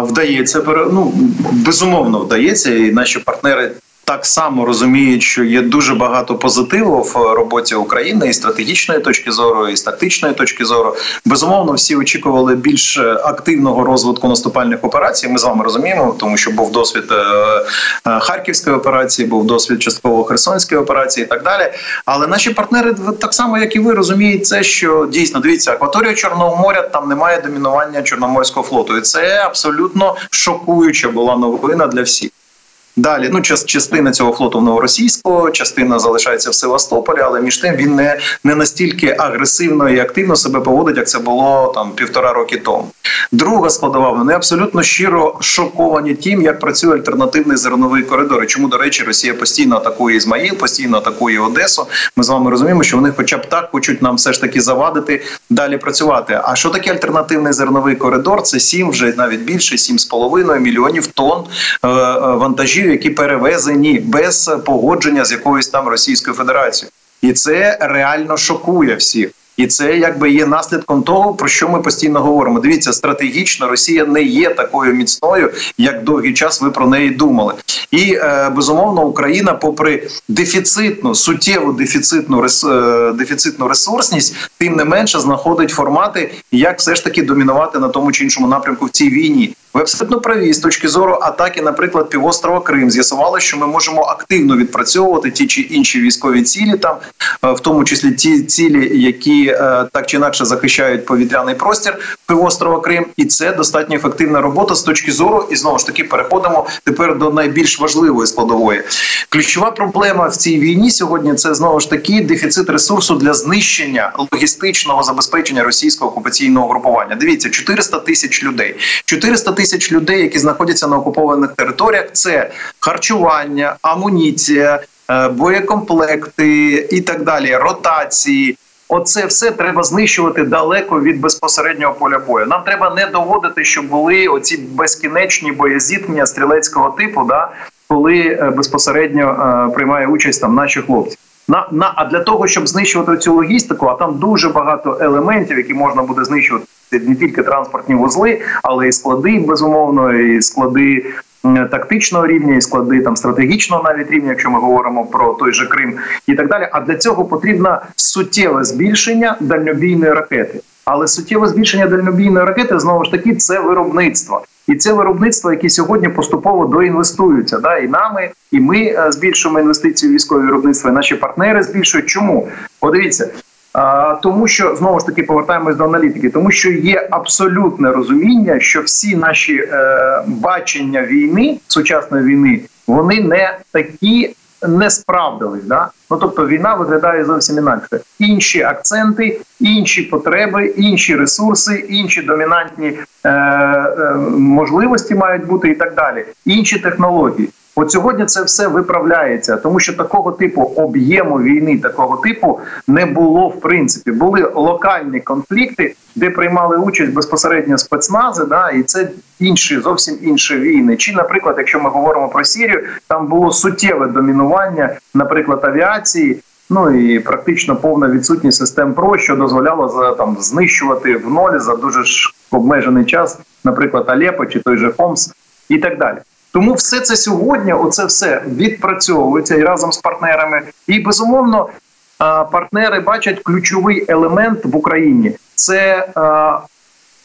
Вдається ну безумовно вдається, і наші партнери так само розуміють, що є дуже багато позитиву в роботі України і стратегічної точки зору, і з тактичної точки зору. Безумовно, всі очікували більш активного розвитку наступальних операцій. Ми з вами розуміємо, тому що був досвід е, е, харківської операції, був досвід частково Херсонської операції і так далі. Але наші партнери так само, як і ви, розуміють це, що дійсно дивіться, акваторія Чорного моря там немає домінування Чорноморського флоту, і це абсолютно шокуюча була новина для всіх. Далі, ну частина цього флоту в новоросійського, частина залишається в Севастополі, але між тим він не не настільки агресивно і активно себе поводить, як це було там півтора роки тому. Друга складова вони абсолютно щиро шоковані тим, як працює альтернативний зерновий коридор. І Чому до речі, Росія постійно атакує Ізмаїл, постійно атакує Одесу. Ми з вами розуміємо, що вони, хоча б так, хочуть нам все ж таки завадити далі працювати. А що таке альтернативний зерновий коридор? Це сім вже навіть більше, сім з половиною мільйонів тонн е, е, вантажів вантажів, які перевезені без погодження з якоюсь там Російською Федерацією, і це реально шокує всіх. І це якби є наслідком того, про що ми постійно говоримо. Дивіться, стратегічно Росія не є такою міцною, як довгий час ви про неї думали. І е, безумовно Україна, попри дефіцитну суттєву дефіцитну е, дефіцитну ресурсність, тим не менше знаходить формати, як все ж таки домінувати на тому чи іншому напрямку в цій війні. Ви абсолютно праві з точки зору атаки, наприклад, півострова Крим. З'ясували, що ми можемо активно відпрацьовувати ті чи інші військові цілі, там е, в тому числі ті цілі, які е, так чи інакше захищають повітряний простір півострова Крим, і це достатньо ефективна робота з точки зору. І знову ж таки переходимо тепер до найбільш важливої складової. Ключова проблема в цій війні сьогодні це знову ж таки дефіцит ресурсу для знищення логістичного забезпечення російського окупаційного групування. Дивіться, 400 тисяч людей. 400 тисяч людей, які знаходяться на окупованих територіях, це харчування, амуніція, е, боєкомплекти і так далі, ротації. Оце все треба знищувати далеко від безпосереднього поля бою. Нам треба не доводити, що були оці безкінечні боєзіткнення стрілецького типу, да коли е, безпосередньо е, приймає участь там наші хлопці. На на а для того, щоб знищувати цю логістику, а там дуже багато елементів, які можна буде знищувати не тільки транспортні вузли, але і склади, безумовно, і склади тактичного рівня, і склади там стратегічного навіть рівня, якщо ми говоримо про той же Крим і так далі. А для цього потрібно суттєве збільшення дальнобійної ракети. Але суттєве збільшення дальнобійної ракети знову ж таки це виробництво, і це виробництво, яке сьогодні поступово доінвестуються. Да, і нами, і ми е, збільшуємо інвестиції в військове виробництво. і Наші партнери збільшують. Чому подивіться? Тому що знову ж таки повертаємось до аналітики, тому що є абсолютне розуміння, що всі наші е, бачення війни, сучасної війни, вони не такі не справдились. Да? Ну тобто війна виглядає зовсім інакше. Інші акценти, інші потреби, інші ресурси, інші домінантні е, е, можливості мають бути і так далі. Інші технології. От сьогодні це все виправляється, тому що такого типу об'єму війни, такого типу не було в принципі. Були локальні конфлікти, де приймали участь безпосередньо спецнази, да, і це інші зовсім інші війни. Чи, наприклад, якщо ми говоримо про Сірію, там було суттєве домінування, наприклад, авіації. Ну і практично повна відсутність систем ПРО, що дозволяло за там знищувати в нолі за дуже ж обмежений час, наприклад, Алепо чи той же Хомс і так далі. Тому все це сьогодні, оце все відпрацьовується і разом з партнерами. І безумовно, партнери бачать ключовий елемент в Україні це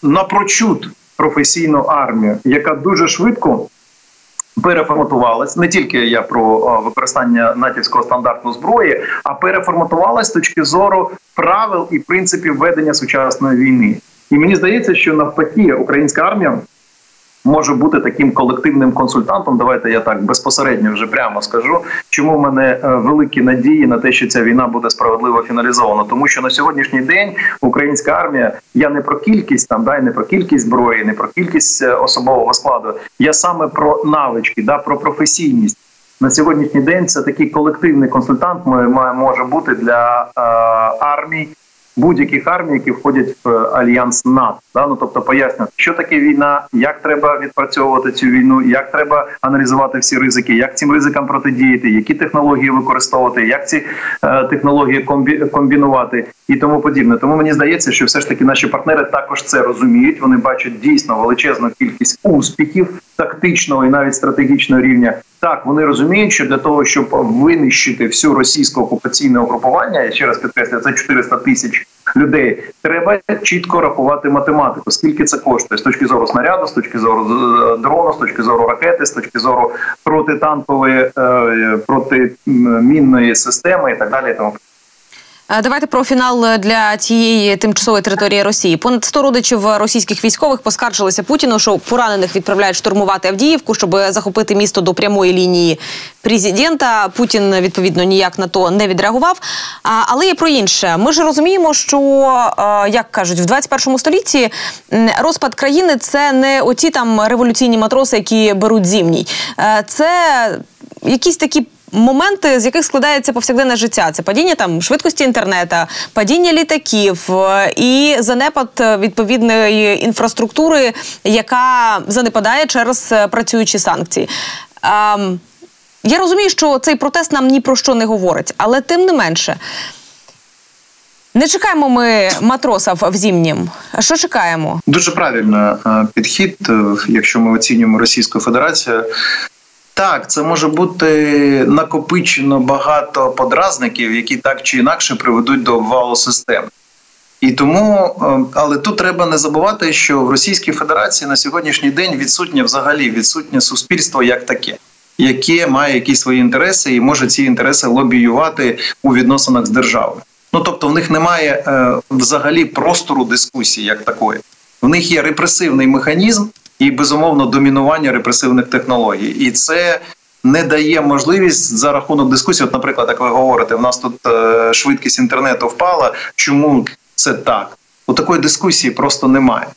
напрочуд професійну армію, яка дуже швидко. Переформатувалась не тільки я про використання натівського стандарту зброї, а переформатувалась з точки зору правил і принципів ведення сучасної війни. І мені здається, що навпаки українська армія може бути таким колективним консультантом. Давайте я так безпосередньо вже прямо скажу. Чому в мене е, великі надії на те, що ця війна буде справедливо фіналізована? Тому що на сьогоднішній день українська армія я не про кількість там, да, не про кількість зброї, не про кількість е, особового складу. Я саме про навички, да, про професійність. На сьогоднішній день це такий колективний консультант може бути для е, армій будь-яких армій, які входять в е, альянс НАТО. Да? Ну, тобто пояснювати, що таке війна, як треба відпрацьовувати цю війну, як треба аналізувати всі ризики, як цим ризикам протидіяти, які технології використовувати, як ці е, технології комбі, комбінувати і тому подібне. Тому мені здається, що все ж таки наші партнери також це розуміють. Вони бачать дійсно величезну кількість успіхів тактичного і навіть стратегічного рівня. Так, вони розуміють, що для того, щоб винищити всю російське окупаційне окупування, я ще раз підкреслю, це 400 тисяч людей. Треба чітко рахувати математику, скільки це коштує з точки зору снаряду, з точки зору е, дрону, з точки зору ракети, з точки зору протитанкової е, протимінної системи і так далі. Тому Е, давайте про фінал для цієї тимчасової території Росії. Понад 100 родичів російських військових поскаржилися Путіну, що поранених відправляють штурмувати Авдіївку, щоб захопити місто до прямої лінії президента. Путін відповідно ніяк на то не відреагував. Але є про інше. Ми ж розуміємо, що е, як кажуть, в 21 столітті розпад країни це не оті там революційні матроси, які беруть зимній. Е, це якісь такі моменти, з яких складається повсякденне життя. Це падіння там швидкості інтернету, падіння літаків е, і занепад е, відповідної інфраструктури, яка занепадає через е, працюючі санкції. Ем, я розумію, що цей протест нам ні про що не говорить, але тим не менше. Не чекаємо ми матросів в зімнім. Що чекаємо? Дуже правильно підхід. Якщо ми оцінюємо Російську Федерацію, так, це може бути накопичено багато подразників, які так чи інакше приведуть до обвалу системи. І тому, е, але тут треба не забувати, що в Російській Федерації на сьогоднішній день відсутнє взагалі відсутнє суспільство як таке, яке має якісь свої інтереси і може ці інтереси лобіювати у відносинах з державою. Ну тобто, в них немає е, взагалі простору дискусії як такої. В них є репресивний механізм, і безумовно домінування репресивних технологій, і це не дає можливість за рахунок дискусії. От, наприклад, як ви говорите, в нас тут е, швидкість інтернету впала. Чому це так? У такої дискусії просто немає.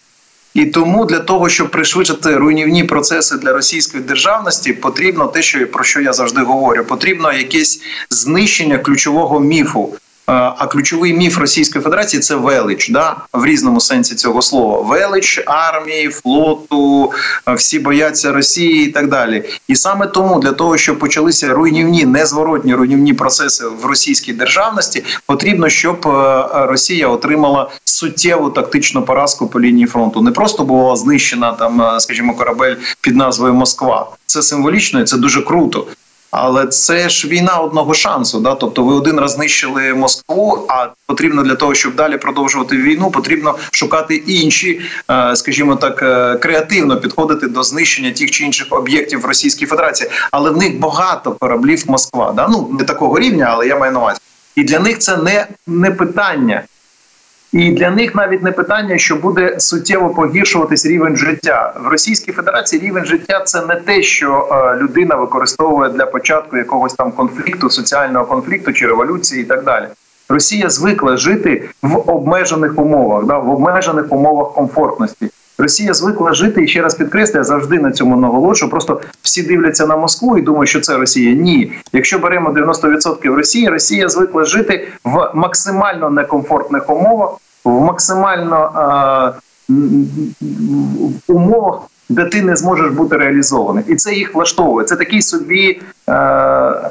І тому для того, щоб пришвидшити руйнівні процеси для російської державності, потрібно те, що про що я завжди говорю, потрібно якесь знищення ключового міфу а ключовий міф Російської Федерації це велич, да в різному сенсі цього слова. Велич армії, флоту, всі бояться Росії і так далі. І саме тому для того, щоб почалися руйнівні, незворотні руйнівні процеси в російській державності, потрібно, щоб Росія отримала суттєву тактичну поразку по лінії фронту. Не просто була знищена там, скажімо, корабель під назвою Москва. Це символічно і це дуже круто. Але це ж війна одного шансу. Да? Тобто, ви один раз знищили Москву. А потрібно для того, щоб далі продовжувати війну, потрібно шукати інші, е, скажімо так, е, креативно підходити до знищення тих чи інших об'єктів Російської Федерації. Але в них багато кораблів Москва. Да? Ну не такого рівня, але я маю на увазі. І для них це не, не питання. І для них навіть не питання, що буде суттєво погіршуватись рівень життя в Російській Федерації. Рівень життя це не те, що е, людина використовує для початку якогось там конфлікту, соціального конфлікту чи революції, і так далі. Росія звикла жити в обмежених умовах, да, в обмежених умовах комфортності. Росія звикла жити і ще раз підкреслюю, завжди на цьому наголошую. Просто всі дивляться на Москву і думають, що це Росія. Ні, якщо беремо 90% Росії, Росія звикла жити в максимально некомфортних умовах, в максимально е, умовах, де ти не зможеш бути реалізований, і це їх влаштовує. Це такий собі е,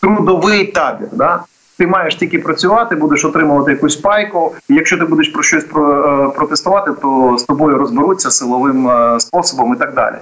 трудовий табір. Да? Ти маєш тільки працювати, будеш отримувати якусь пайку. і Якщо ти будеш про щось про, е, протестувати, то з тобою розберуться силовим е, способом і так далі.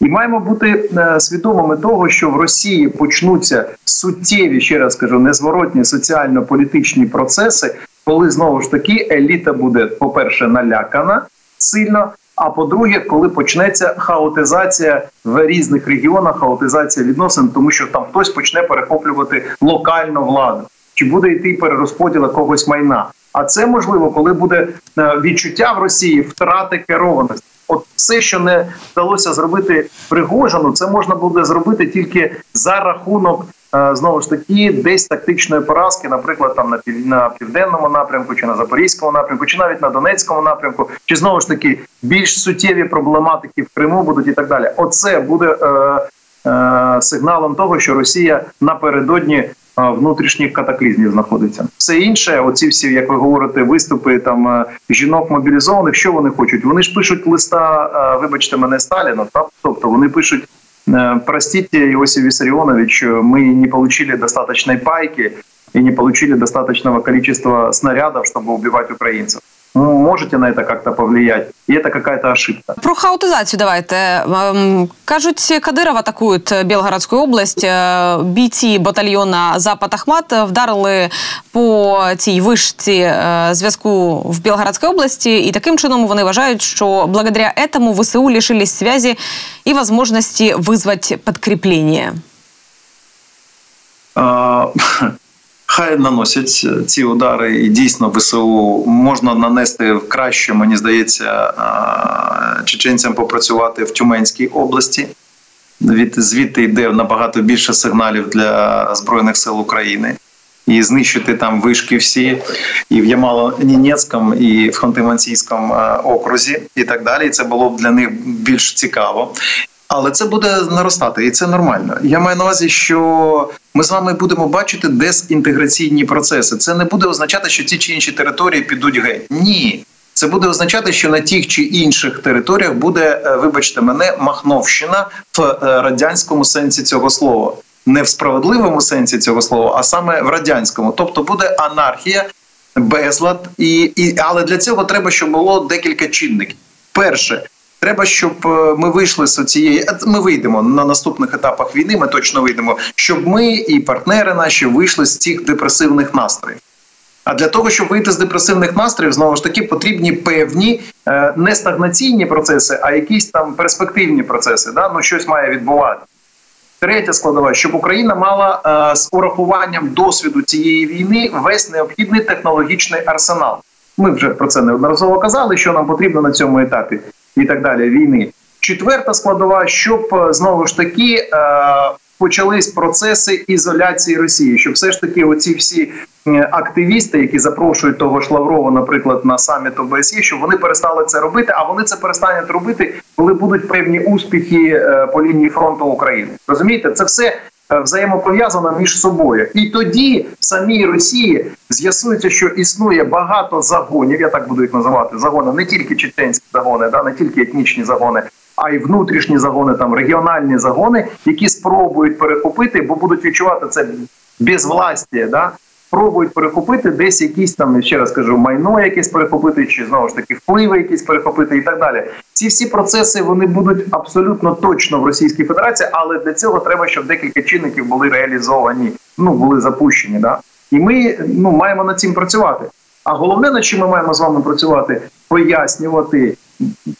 І маємо бути е, свідомими того, що в Росії почнуться суттєві, ще раз кажу, незворотні соціально-політичні процеси, коли знову ж таки еліта буде, по перше, налякана сильно. А по-друге, коли почнеться хаотизація в різних регіонах, хаотизація відносин, тому що там хтось почне перехоплювати локальну владу, чи буде йти перерозподіл якогось майна. А це можливо, коли буде е, відчуття в Росії втрати керованості. От все, що не вдалося зробити Пригожину, це можна буде зробити тільки за рахунок е, знову ж таки десь тактичної поразки, наприклад, там на пів південному напрямку, чи на запорізькому напрямку, чи навіть на Донецькому напрямку, чи знову ж таки більш суттєві проблематики в Криму будуть і так далі. Оце буде е, е, сигналом того, що Росія напередодні внутрішніх катаклізмів знаходиться. Все інше, оці всі, як ви говорите, виступи там е, жінок мобілізованих. Що вони хочуть? Вони ж пишуть листа, е, вибачте мене Сталіна. Так? Тобто вони пишуть. Е, простите, Иосиф Виссарионович, мы не получили достаточной пайки и не получили достаточного количества снарядов, чтобы убивать украинцев. Ну, можете на це як-то повлиять, і це якась ошибка. Про хаотизацію давайте ем, кажуть, Кадиров атакують Білгородську область. Е, бійці батальйона Запад Ахмат вдарили по цій вишці е, зв'язку в Білгородській області, і таким чином вони вважають, що благодаря этому ВСУ лишились связи і можливості визвати підкріплення. [LAUGHS] Хай наносять е, ці удари, і дійсно ВСУ можна нанести краще, мені здається, чеченцям попрацювати в Тюменській області. Від звідти йде набагато більше сигналів для збройних сил України. І знищити там вишки всі і в Ямало-Нінецькому, і в Ханти-Мансійському окрузі, і так далі. І Це було б для них більш цікаво. Але це буде наростати, і це нормально. Я маю на увазі, що ми з вами будемо бачити дезінтеграційні процеси. Це не буде означати, що ті чи інші території підуть геть. Ні, це буде означати, що на тих чи інших територіях буде, е, вибачте, мене Махновщина в е, радянському сенсі цього слова, не в справедливому сенсі цього слова, а саме в радянському. Тобто буде анархія, безлад, і, і але для цього треба, щоб було декілька чинників. Перше. Треба, щоб е, ми вийшли з цієї. Е, ми вийдемо на наступних етапах війни. Ми точно вийдемо, щоб ми і партнери наші вийшли з цих депресивних настроїв. А для того, щоб вийти з депресивних настроїв, знову ж таки потрібні певні е, не стагнаційні процеси, а якісь там перспективні процеси. Да? Ну щось має відбувати. Третя складова, щоб Україна мала з урахуванням досвіду цієї війни весь необхідний технологічний арсенал. Ми вже про це неодноразово казали, що нам потрібно на цьому етапі і так далі війни. Четверта складова, щоб е, знову ж таки е, почались процеси ізоляції Росії, щоб все ж таки, оці всі активісти, які запрошують того ж Лаврова, наприклад, на саміт ОБСЄ, щоб вони перестали це робити. А вони це перестануть робити, коли будуть певні успіхи е, по лінії фронту України. Розумієте, це все Е, взаємопов'язана між собою, і тоді в самій Росії з'ясується, що існує багато загонів. Я так буду їх називати загони, не тільки чеченські загони, да не тільки етнічні загони. А й внутрішні загони, там регіональні загони, які спробують перехопити, бо будуть відчувати це безвластя, да пробують перехопити десь якісь там ще раз кажу, майно якесь перехопити, чи знову ж таки впливи якісь перехопити, і так далі. Ці всі процеси вони будуть абсолютно точно в Російській Федерації, але для цього треба, щоб декілька чинників були реалізовані, ну були запущені. Да? І ми ну маємо над цим працювати. А головне, над чим ми маємо з вами працювати, пояснювати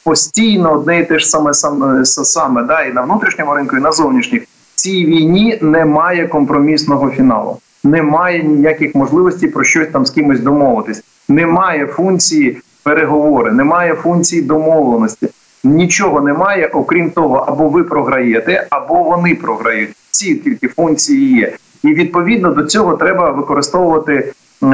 постійно одне і те ж саме саме, саме да, і на внутрішньому ринку, і на зовнішніх. Цій війні немає компромісного фіналу немає ніяких можливостей про щось там з кимось домовитись. Немає функції переговори, немає функції домовленості. Нічого немає, окрім того, або ви програєте, або вони програють. Ці тільки функції є. І відповідно до цього треба використовувати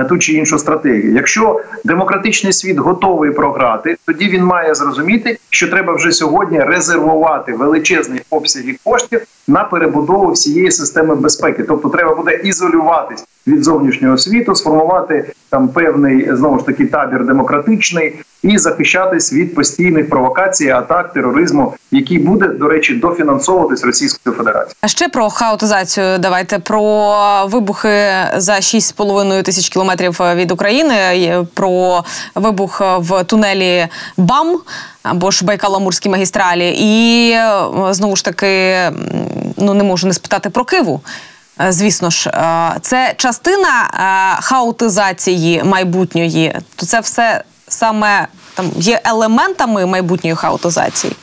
ту чи іншу стратегію. Якщо демократичний світ готовий програти, тоді він має зрозуміти, що треба вже сьогодні резервувати величезні обсяги коштів на перебудову всієї системи безпеки. Тобто, треба буде ізолюватись від зовнішнього світу, сформувати там певний знову ж таки табір демократичний і захищатись від постійних провокацій, атак, тероризму, який буде до речі дофінансовуватись Російською Федерацією. А ще про хаотизацію. Давайте про вибухи за 6,5 тисяч кілометрів від України. Про вибух в тунелі БАМ або ж Байкало-Амурській магістралі, і знову ж таки ну не можу не спитати про Киву. Е, звісно ж, е, це частина е, хаотизації майбутньої. То це все саме там є елементами майбутньої хаотизації.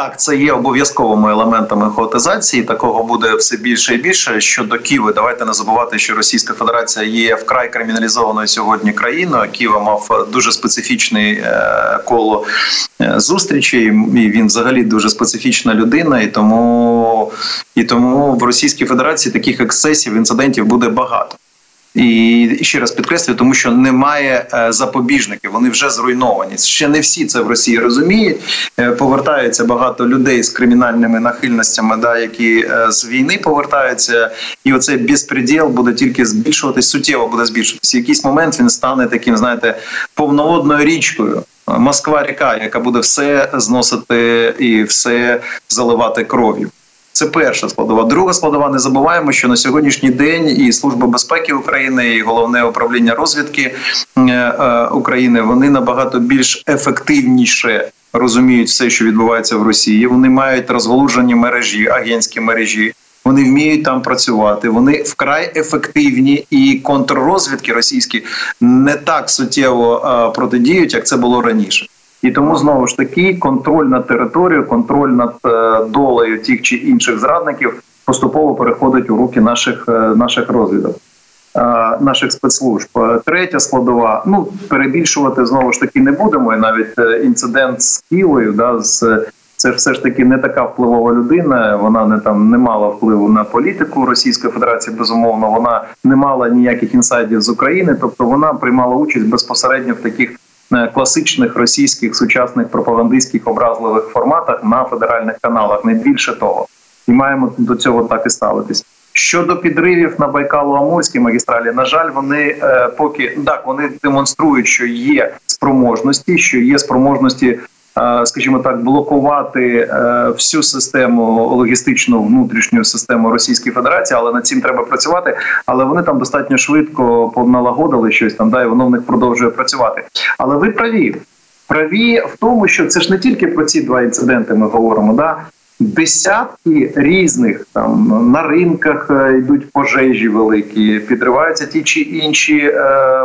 Так, це є обов'язковими елементами хаотизації. Такого буде все більше і більше. Щодо Києва, давайте не забувати, що Російська Федерація є вкрай криміналізованою сьогодні країною. Києва мав дуже специфічний е, коло е, зустрічей. і Він взагалі дуже специфічна людина, і тому і тому в Російській Федерації таких ексцесів інцидентів буде багато. І ще раз підкреслюю, тому що немає е, запобіжників. Вони вже зруйновані. Ще не всі це в Росії розуміють. Е, повертаються багато людей з кримінальними нахильностями, да які е, з війни повертаються, і оцей безпреділ буде тільки збільшуватись, суттєво буде збільшуватися. В якийсь момент він стане таким, знаєте, повноводною річкою. Москва ріка, яка буде все зносити і все заливати кров'ю. Це перша складова. Друга складова. Не забуваємо, що на сьогоднішній день і служба безпеки України, і головне управління розвідки е, е, України вони набагато більш ефективніше розуміють все, що відбувається в Росії. Вони мають розголужені мережі, агентські мережі. Вони вміють там працювати. Вони вкрай ефективні, і контррозвідки російські не так суттєво е, протидіють, як це було раніше. І тому знову ж таки контроль над територією, контроль над е, долею тих чи інших зрадників поступово переходить у руки наших е, наших розвідок, е, наших спецслужб. Третя складова. Ну перебільшувати знову ж таки не будемо. І навіть інцидент з Кілою, да з це все ж таки не така впливова людина. Вона не там не мала впливу на політику Російської Федерації. Безумовно, вона не мала ніяких інсайдів з України, тобто вона приймала участь безпосередньо в таких класичних російських сучасних пропагандистських образливих форматах на федеральних каналах, не більше того, і маємо до цього так і ставитись. Щодо підривів на Байкало-Амурській магістралі, на жаль, вони е, поки так вони демонструють, що є спроможності, що є спроможності Е, скажімо так, блокувати е, всю систему логістичну внутрішню систему Російської Федерації, але над цим треба працювати. Але вони там достатньо швидко поналагодили щось там, да, і воно в них продовжує працювати. Але ви праві. Праві в тому, що це ж не тільки про ці два інциденти ми говоримо. Да? Десятки різних там на ринках е, йдуть пожежі великі, підриваються ті чи інші е,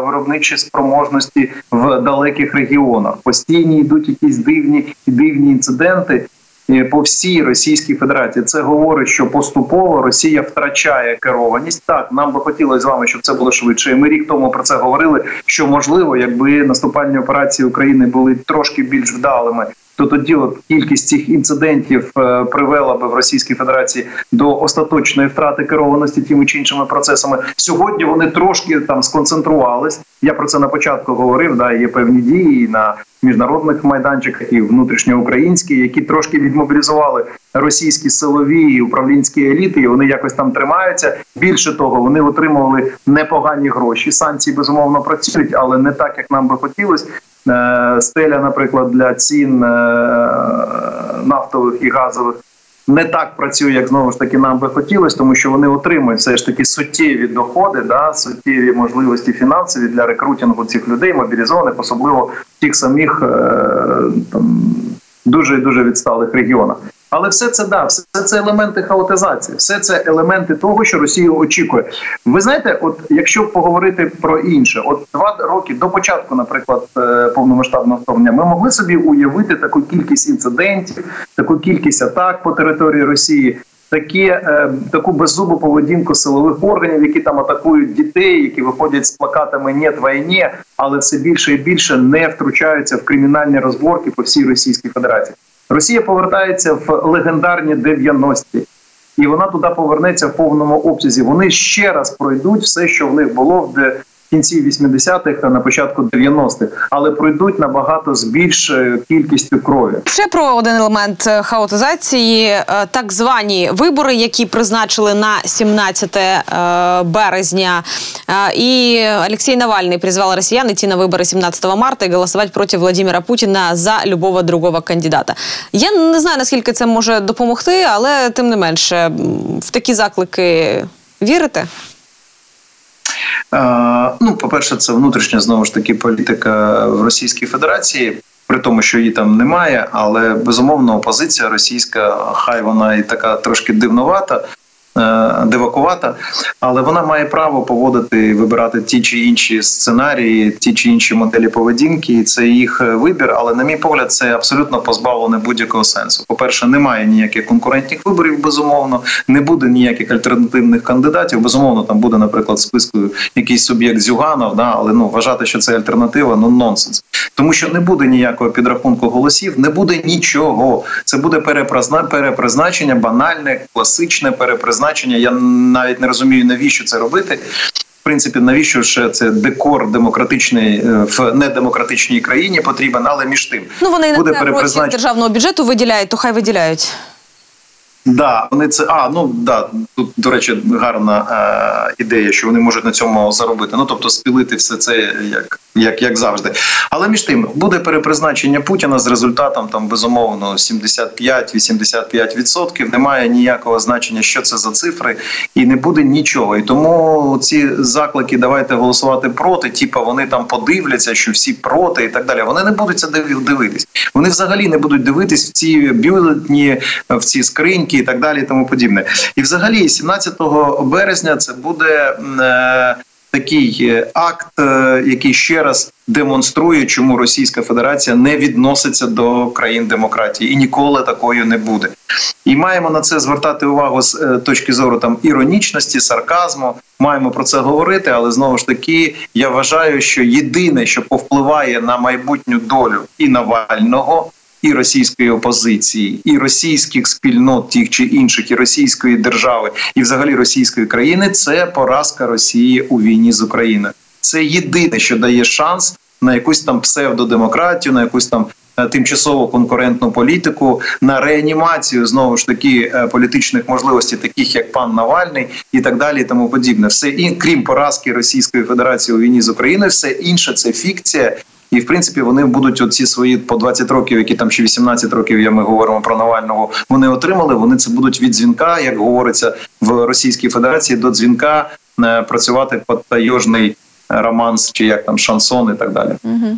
виробничі спроможності в далеких регіонах. Постійні йдуть якісь дивні дивні інциденти. Е, по всій Російській Федерації це говорить, що поступово Росія втрачає керованість. Так нам би хотілося з вами, щоб це було швидше. Ми рік тому про це говорили. Що можливо, якби наступальні операції України були трошки більш вдалими, то тоді от кількість цих інцидентів е, привела би в Російській Федерації до остаточної втрати керованості тими чи іншими процесами. Сьогодні вони трошки там сконцентрувались. Я про це на початку говорив. Да, є певні дії на міжнародних майданчиках і внутрішньоукраїнські, які трошки відмобілізували російські силові і управлінські еліти. і Вони якось там тримаються. Більше того, вони отримували непогані гроші. Санкції безумовно працюють, але не так як нам би хотілося. Е, стеля, наприклад, для цін е, нафтових і газових. Не так працює, як знову ж таки нам би хотілося, тому що вони отримують все ж таки суттєві доходи, да суттєві можливості фінансові для рекрутингу цих людей, мобілізованих, особливо тих самих е, там дуже дуже відсталих регіонах. Але все це да, все це елементи хаотизації, все це елементи того, що Росія очікує. Ви знаєте, от якщо поговорити про інше, от два роки до початку, наприклад, е, повномасштабного вторгнення, ми могли собі уявити таку кількість інцидентів, таку кількість атак по території Росії. Такі е, таку беззубу поведінку силових органів, які там атакують дітей, які виходять з плакатами «Нєт війні», але все більше і більше не втручаються в кримінальні розборки по всій Російській Федерації. Росія повертається в легендарні 90-ті. і вона туди повернеться в повному обсязі. Вони ще раз пройдуть все, що в них було в кінці 80-х та на початку 90-х, але пройдуть набагато з більшою кількістю крові. Ще про один елемент е, хаотизації: е, так звані вибори, які призначили на 17 е, березня. І Олексій Навальний призвав росіян идти на вибори 17 марта і голосувати проти Владимира Путіна за любого другого кандидата. Я не знаю наскільки це може допомогти, але тим не менше в такі заклики вірите. Ну, по-перше, це внутрішня знову ж таки політика в Російській Федерації, при тому, що її там немає, але безумовно опозиція російська, хай вона і така трошки дивновата. Е, дивакувата, але вона має право поводити вибирати ті чи інші сценарії, ті чи інші моделі поведінки. Це їх е, вибір. Але на мій погляд, це абсолютно позбавлене будь-якого сенсу. По перше, немає ніяких конкурентних виборів. Безумовно, не буде ніяких альтернативних кандидатів. Безумовно, там буде, наприклад, списку якийсь суб'єкт Зюганов, да, але ну вважати, що це альтернатива, ну нонсенс, тому що не буде ніякого підрахунку голосів, не буде нічого. Це буде перепризначення, банальне, класичне перепризначення значення. Я навіть не розумію, навіщо це робити. В принципі, навіщо ж це декор демократичний е, в недемократичній країні потрібен, але між тим ну вони буде перепризначення державного бюджету виділяють, то хай виділяють. Да, вони це а ну да тут до речі гарна е, ідея, що вони можуть на цьому заробити. Ну тобто спілити все це як як як завжди. Але між тим буде перепризначення Путіна з результатом там безумовно 75-85%. Немає ніякого значення, що це за цифри, і не буде нічого. І тому ці заклики давайте голосувати проти. Типа вони там подивляться, що всі проти, і так далі. Вони не будуть це дивитись. Вони взагалі не будуть дивитись в ці бюлетні, в ці скриньки і так далі, і тому подібне. І взагалі, 17 березня, це буде. Е, такий е, акт, е, який ще раз демонструє, чому Російська Федерація не відноситься до країн демократії і ніколи такою не буде. І маємо на це звертати увагу з е, точки зору там іронічності, сарказму. Маємо про це говорити, але знову ж таки я вважаю, що єдине, що повпливає на майбутню долю і Навального і російської опозиції, і російських спільнот, тих чи інших, і російської держави, і взагалі російської країни це поразка Росії у війні з Україною. Це єдине, що дає шанс на якусь там псевдодемократію, на якусь там. Е, тимчасову конкурентну політику на реанімацію знову ж таки е, політичних можливостей, таких як пан Навальний, і так далі, і тому подібне, все і крім поразки Російської Федерації у війні з Україною, все інше це фікція, і в принципі вони будуть оці свої по 20 років, які там ще 18 років. Я ми говоримо про Навального. Вони отримали. Вони це будуть від дзвінка, як говориться в Російській Федерації, до дзвінка е, працювати под тайожний романс, чи як там шансон, і так далі. Угу.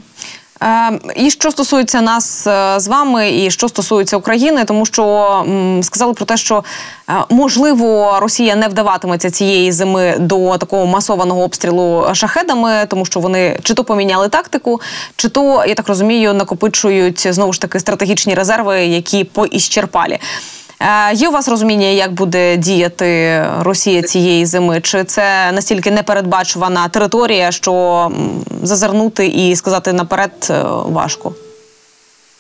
Е, і що стосується нас е, з вами, і що стосується України, тому що сказали про те, що е, можливо Росія не вдаватиметься цієї зими до такого масованого обстрілу шахедами, тому що вони чи то поміняли тактику, чи то я так розумію, накопичують знову ж таки стратегічні резерви, які поіщерпалі. Е, є у вас розуміння, як буде діяти Росія цієї зими? Чи це настільки непередбачувана територія, що зазирнути і сказати наперед е, важко?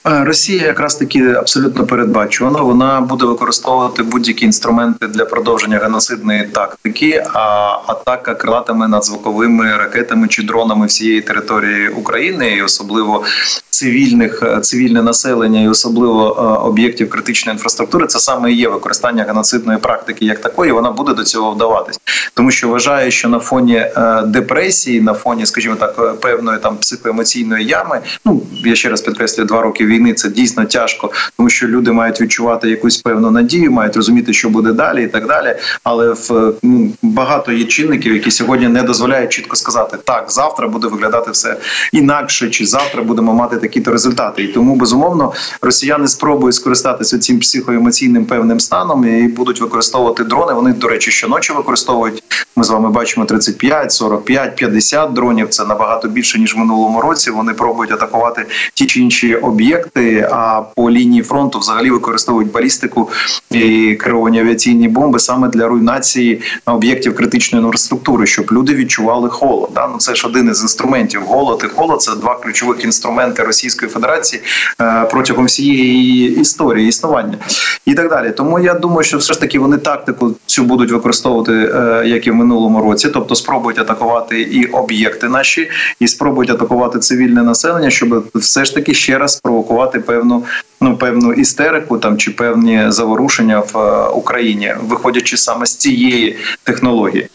Е, Росія якраз таки абсолютно передбачувана. Вона буде використовувати будь-які інструменти для продовження геноцидної тактики. А атака крилатими надзвуковими ракетами чи дронами всієї території України, і особливо цивільних е, цивільне населення, і особливо е, об'єктів критичної інфраструктури, це саме і є використання геноцидної практики, як такої. Вона буде до цього вдаватись, тому що вважає, що на фоні депресії, на фоні, скажімо так, певної там психоемоційної ями. Ну я ще раз підкреслюю, два роки війни це дійсно тяжко, тому що люди мають відчувати якусь певну надію, мають розуміти, що буде далі, і так далі. Але в ну, багато є чинників, які сьогодні не дозволяють чітко сказати, так завтра буде виглядати все інакше, чи завтра будемо мати такі-то результати. І тому безумовно росіяни спробують скористатися цим психоемоційним певним станом і будуть використовувати дрони. Вони до речі, щоночі використовують. Ми з вами бачимо 35, 45, 50 дронів. Це набагато більше ніж в минулому році. Вони пробують атакувати ті чи інші об'єкти об'єкти. А по лінії фронту взагалі використовують балістику і керовані авіаційні бомби саме для руйнації об'єктів критичної інфраструктури, щоб люди відчували холод. Да? Ну це ж один із інструментів. Голод і холод це два ключових інструменти Російської Федерації е, протягом всієї історії існування і так далі. Тому я думаю, що все ж таки вони тактику цю будуть використовувати е, як і в минулому році, тобто спробують атакувати і об'єкти наші, і спробують атакувати цивільне населення, щоб все ж таки ще раз спровокувати певну ну певну істерику там чи певні заворушення в е, Україні, виходячи саме з цієї технології.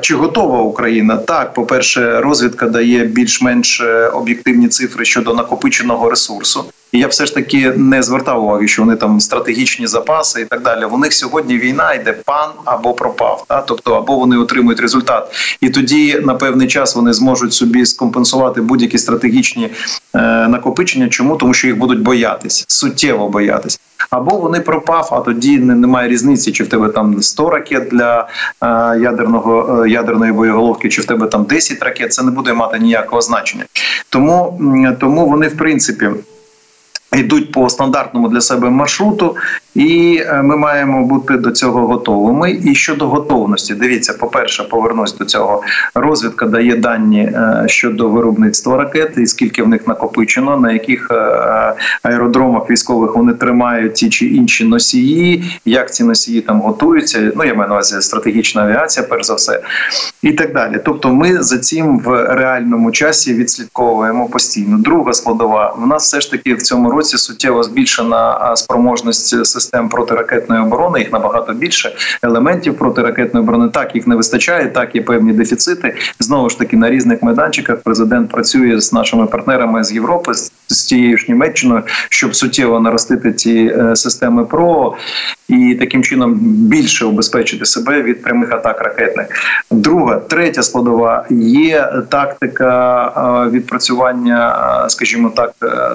Чи готова Україна? Так, по перше, розвідка дає більш-менш е, об'єктивні цифри щодо накопиченого ресурсу. І я все ж таки не звертав уваги, що вони там стратегічні запаси і так далі. У них сьогодні війна йде пан або пропав. Та? Тобто, або вони отримують результат, і тоді на певний час вони зможуть собі скомпенсувати будь-які стратегічні е, накопичення. Чому тому, що їх будуть боятись, суттєво боятись, або вони пропав, а тоді не, немає різниці, чи в тебе там 100 ракет для е, ядерного е, ядерної боєголовки, чи в тебе там 10 ракет. Це не буде мати ніякого значення. Тому, Тому вони в принципі. Йдуть по стандартному для себе маршруту, і е, ми маємо бути до цього готовими. І щодо готовності, дивіться, по перше, повернусь до цього. Розвідка дає дані е, щодо виробництва ракет, і скільки в них накопичено, на яких е, аеродромах військових вони тримають ті чи інші носії, як ці носії там готуються. Ну я маю на увазі стратегічна авіація, перш за все, і так далі. Тобто, ми за цим в реальному часі відслідковуємо постійно. Друга складова в нас все ж таки в цьому році суттєво збільшена спроможність систем протиракетної оборони. Їх набагато більше елементів протиракетної оборони. Так їх не вистачає, так є певні дефіцити. Знову ж таки на різних майданчиках. Президент працює з нашими партнерами з Європи з тією ж Німеччиною, щоб суттєво наростити ці е, системи ПРО і таким чином більше убезпечити себе від прямих атак ракетних. Друга, третя складова є тактика е, відпрацювання, е, скажімо так,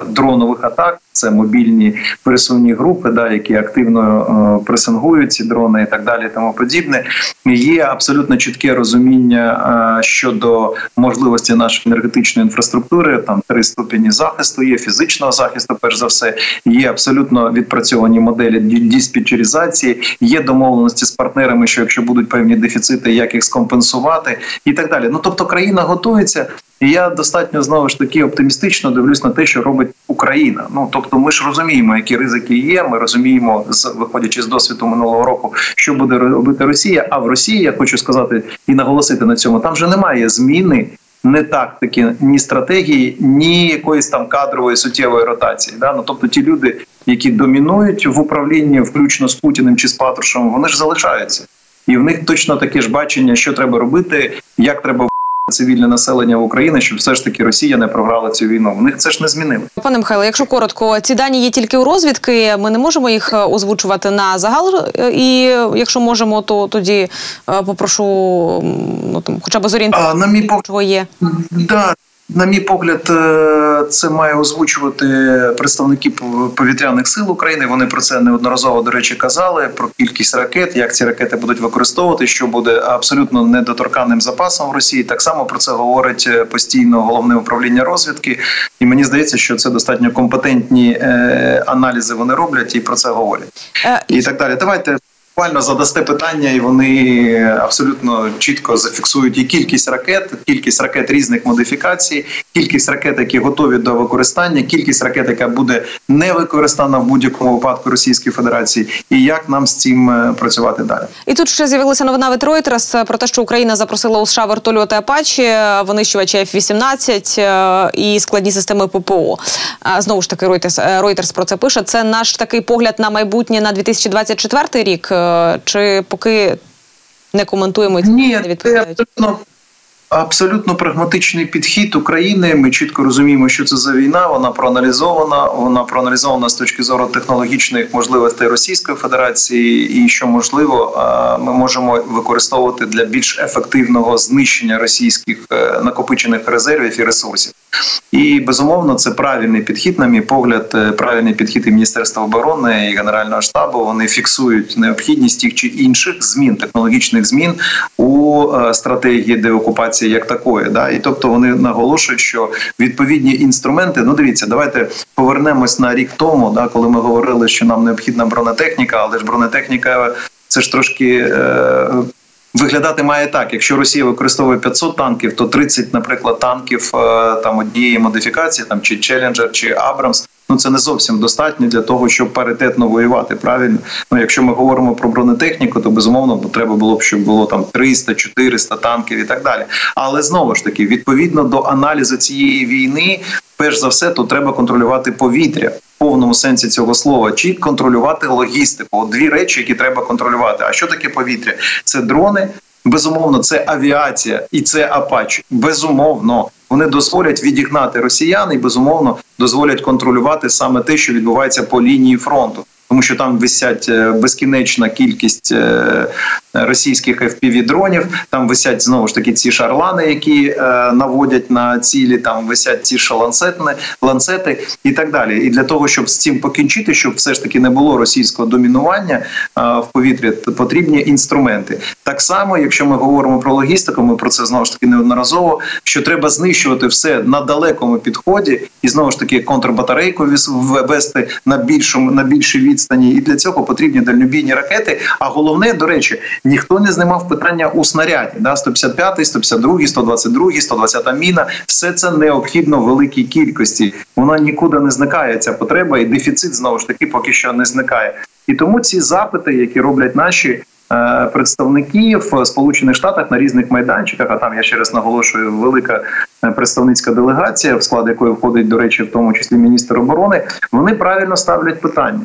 дронових атак. Це мобільні пересувні групи, да, які активно е, пресингують ці дрони і так далі. Тому подібне є абсолютно чітке розуміння е, щодо можливості нашої енергетичної інфраструктури. Там три ступені захисту, є фізичного захисту. Перш за все, є абсолютно відпрацьовані моделі диспетчеризації, є домовленості з партнерами, що якщо будуть певні дефіцити, як їх скомпенсувати, і так далі. Ну тобто, країна готується. І я достатньо знову ж таки оптимістично дивлюсь на те, що робить Україна. Ну тобто, ми ж розуміємо, які ризики є. Ми розуміємо, з виходячи з досвіду минулого року, що буде робити Росія. А в Росії я хочу сказати і наголосити на цьому, там вже немає зміни. Не тактики, ні стратегії, ні якоїсь там кадрової суттєвої ротації. Да? Ну, тобто ті люди, які домінують в управлінні, включно з Путіним чи з Патрушем, вони ж залишаються, і в них точно таке ж бачення, що треба робити, як треба цивільне населення України, щоб все ж таки Росія не програла цю війну. В них це ж не змінили. Пане Михайло, якщо коротко, ці дані є тільки у розвідки. Ми не можемо їх е, озвучувати на загал. Е, і якщо можемо, то тоді е, попрошу ну там, хоча б зорієнтувати, на мій погляд, є. Да, на мій погляд, е, це має озвучувати представники повітряних сил України. Вони про це неодноразово до речі казали про кількість ракет, як ці ракети будуть використовувати, що буде абсолютно недоторканним запасом в Росії. Так само про це говорить е, постійно головне управління розвідки, і мені здається, що це достатньо компетентні е, аналізи. Вони роблять і про це говорять, і так далі. Давайте буквально задасте питання, і вони абсолютно чітко зафіксують і кількість ракет, кількість ракет різних модифікацій, кількість ракет, які готові до використання, кількість ракет, яка буде не використана в будь-якому випадку Російської Федерації, і як нам з цим е, працювати далі. І тут ще з'явилася новина від Reuters про те, що Україна запросила у США вертольоти Апачі, винищувачі F-18 е, і складні системи ППО. Знову ж таки, Reuters, Reuters про це пише. Це наш такий погляд на майбутнє на 2024 рік чи поки не коментуємо ці Ні, не відповідають? абсолютно абсолютно прагматичний підхід України. Ми чітко розуміємо, що це за війна. Вона проаналізована. Вона проаналізована з точки зору технологічних можливостей Російської Федерації, і що можливо, ми можемо використовувати для більш ефективного знищення російських е, накопичених резервів і ресурсів. І безумовно, це правильний підхід, на мій погляд, е, правильний підхід і міністерства оборони і генерального штабу. Вони фіксують необхідність тих чи інших змін, технологічних змін у е, стратегії деокупації ситуації як такої. Да? І тобто вони наголошують, що відповідні інструменти. Ну, дивіться, давайте повернемось на рік тому, да, коли ми говорили, що нам необхідна бронетехніка, але ж бронетехніка це ж трошки. Е- Виглядати має так: якщо Росія використовує 500 танків, то 30, наприклад, танків е, там однієї модифікації, там чи Челленджер, чи Абрамс. Ну це не зовсім достатньо для того, щоб паритетно воювати. Правильно, ну якщо ми говоримо про бронетехніку, то безумовно треба було б, щоб було там 300-400 танків і так далі. Але знову ж таки, відповідно до аналізу цієї війни, перш за все, то треба контролювати повітря в повному сенсі цього слова, чи контролювати логістику. От дві речі, які треба контролювати. А що таке повітря? Це дрони. Безумовно, це авіація і це Апач. Безумовно, вони дозволять відігнати росіян і безумовно дозволять контролювати саме те, що відбувається по лінії фронту. Тому що там висять е, безкінечна кількість е, російських fpv дронів. Там висять знову ж таки ці шарлани, які е, наводять на цілі. Там висять ці шалансетни, ланцети і так далі. І для того, щоб з цим покінчити, щоб все ж таки не було російського домінування в повітрі, потрібні інструменти. Так само, якщо ми говоримо про логістику, ми про це знову ж таки неодноразово. Що треба знищувати все на далекому підході, і знову ж таки контрбатарейку ввести на більшому на більшій відстані, і для цього потрібні дальнобійні ракети. А головне, до речі, ніхто не знімав питання у снаряді. Да, 155, 152, 122, 120 міна. Все це необхідно в великій кількості. Вона нікуди не зникає. Ця потреба, і дефіцит знову ж таки поки що не зникає. І тому ці запити, які роблять наші. Е, представники в Сполучених Штатах на різних майданчиках, а там я ще раз наголошую, велика е, представницька делегація, в склад якої входить, до речі, в тому числі міністр оборони. Вони правильно ставлять питання.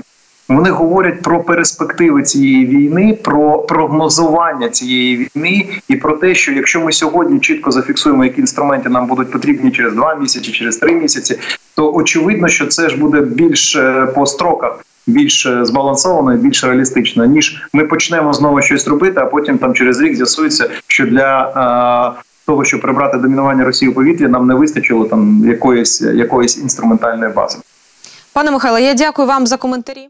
Вони говорять про перспективи цієї війни, про прогнозування цієї війни і про те, що якщо ми сьогодні чітко зафіксуємо, які інструменти нам будуть потрібні через два місяці, через три місяці, то очевидно, що це ж буде більш е, по строках. Більш е, збалансовано більш реалістично, ніж ми почнемо знову щось робити, а потім там через рік з'ясується, що для е, того, щоб прибрати домінування Росії у повітрі, нам не вистачило там якоїсь якоїсь інструментальної бази. Пане Михайло, я дякую вам за коментарі.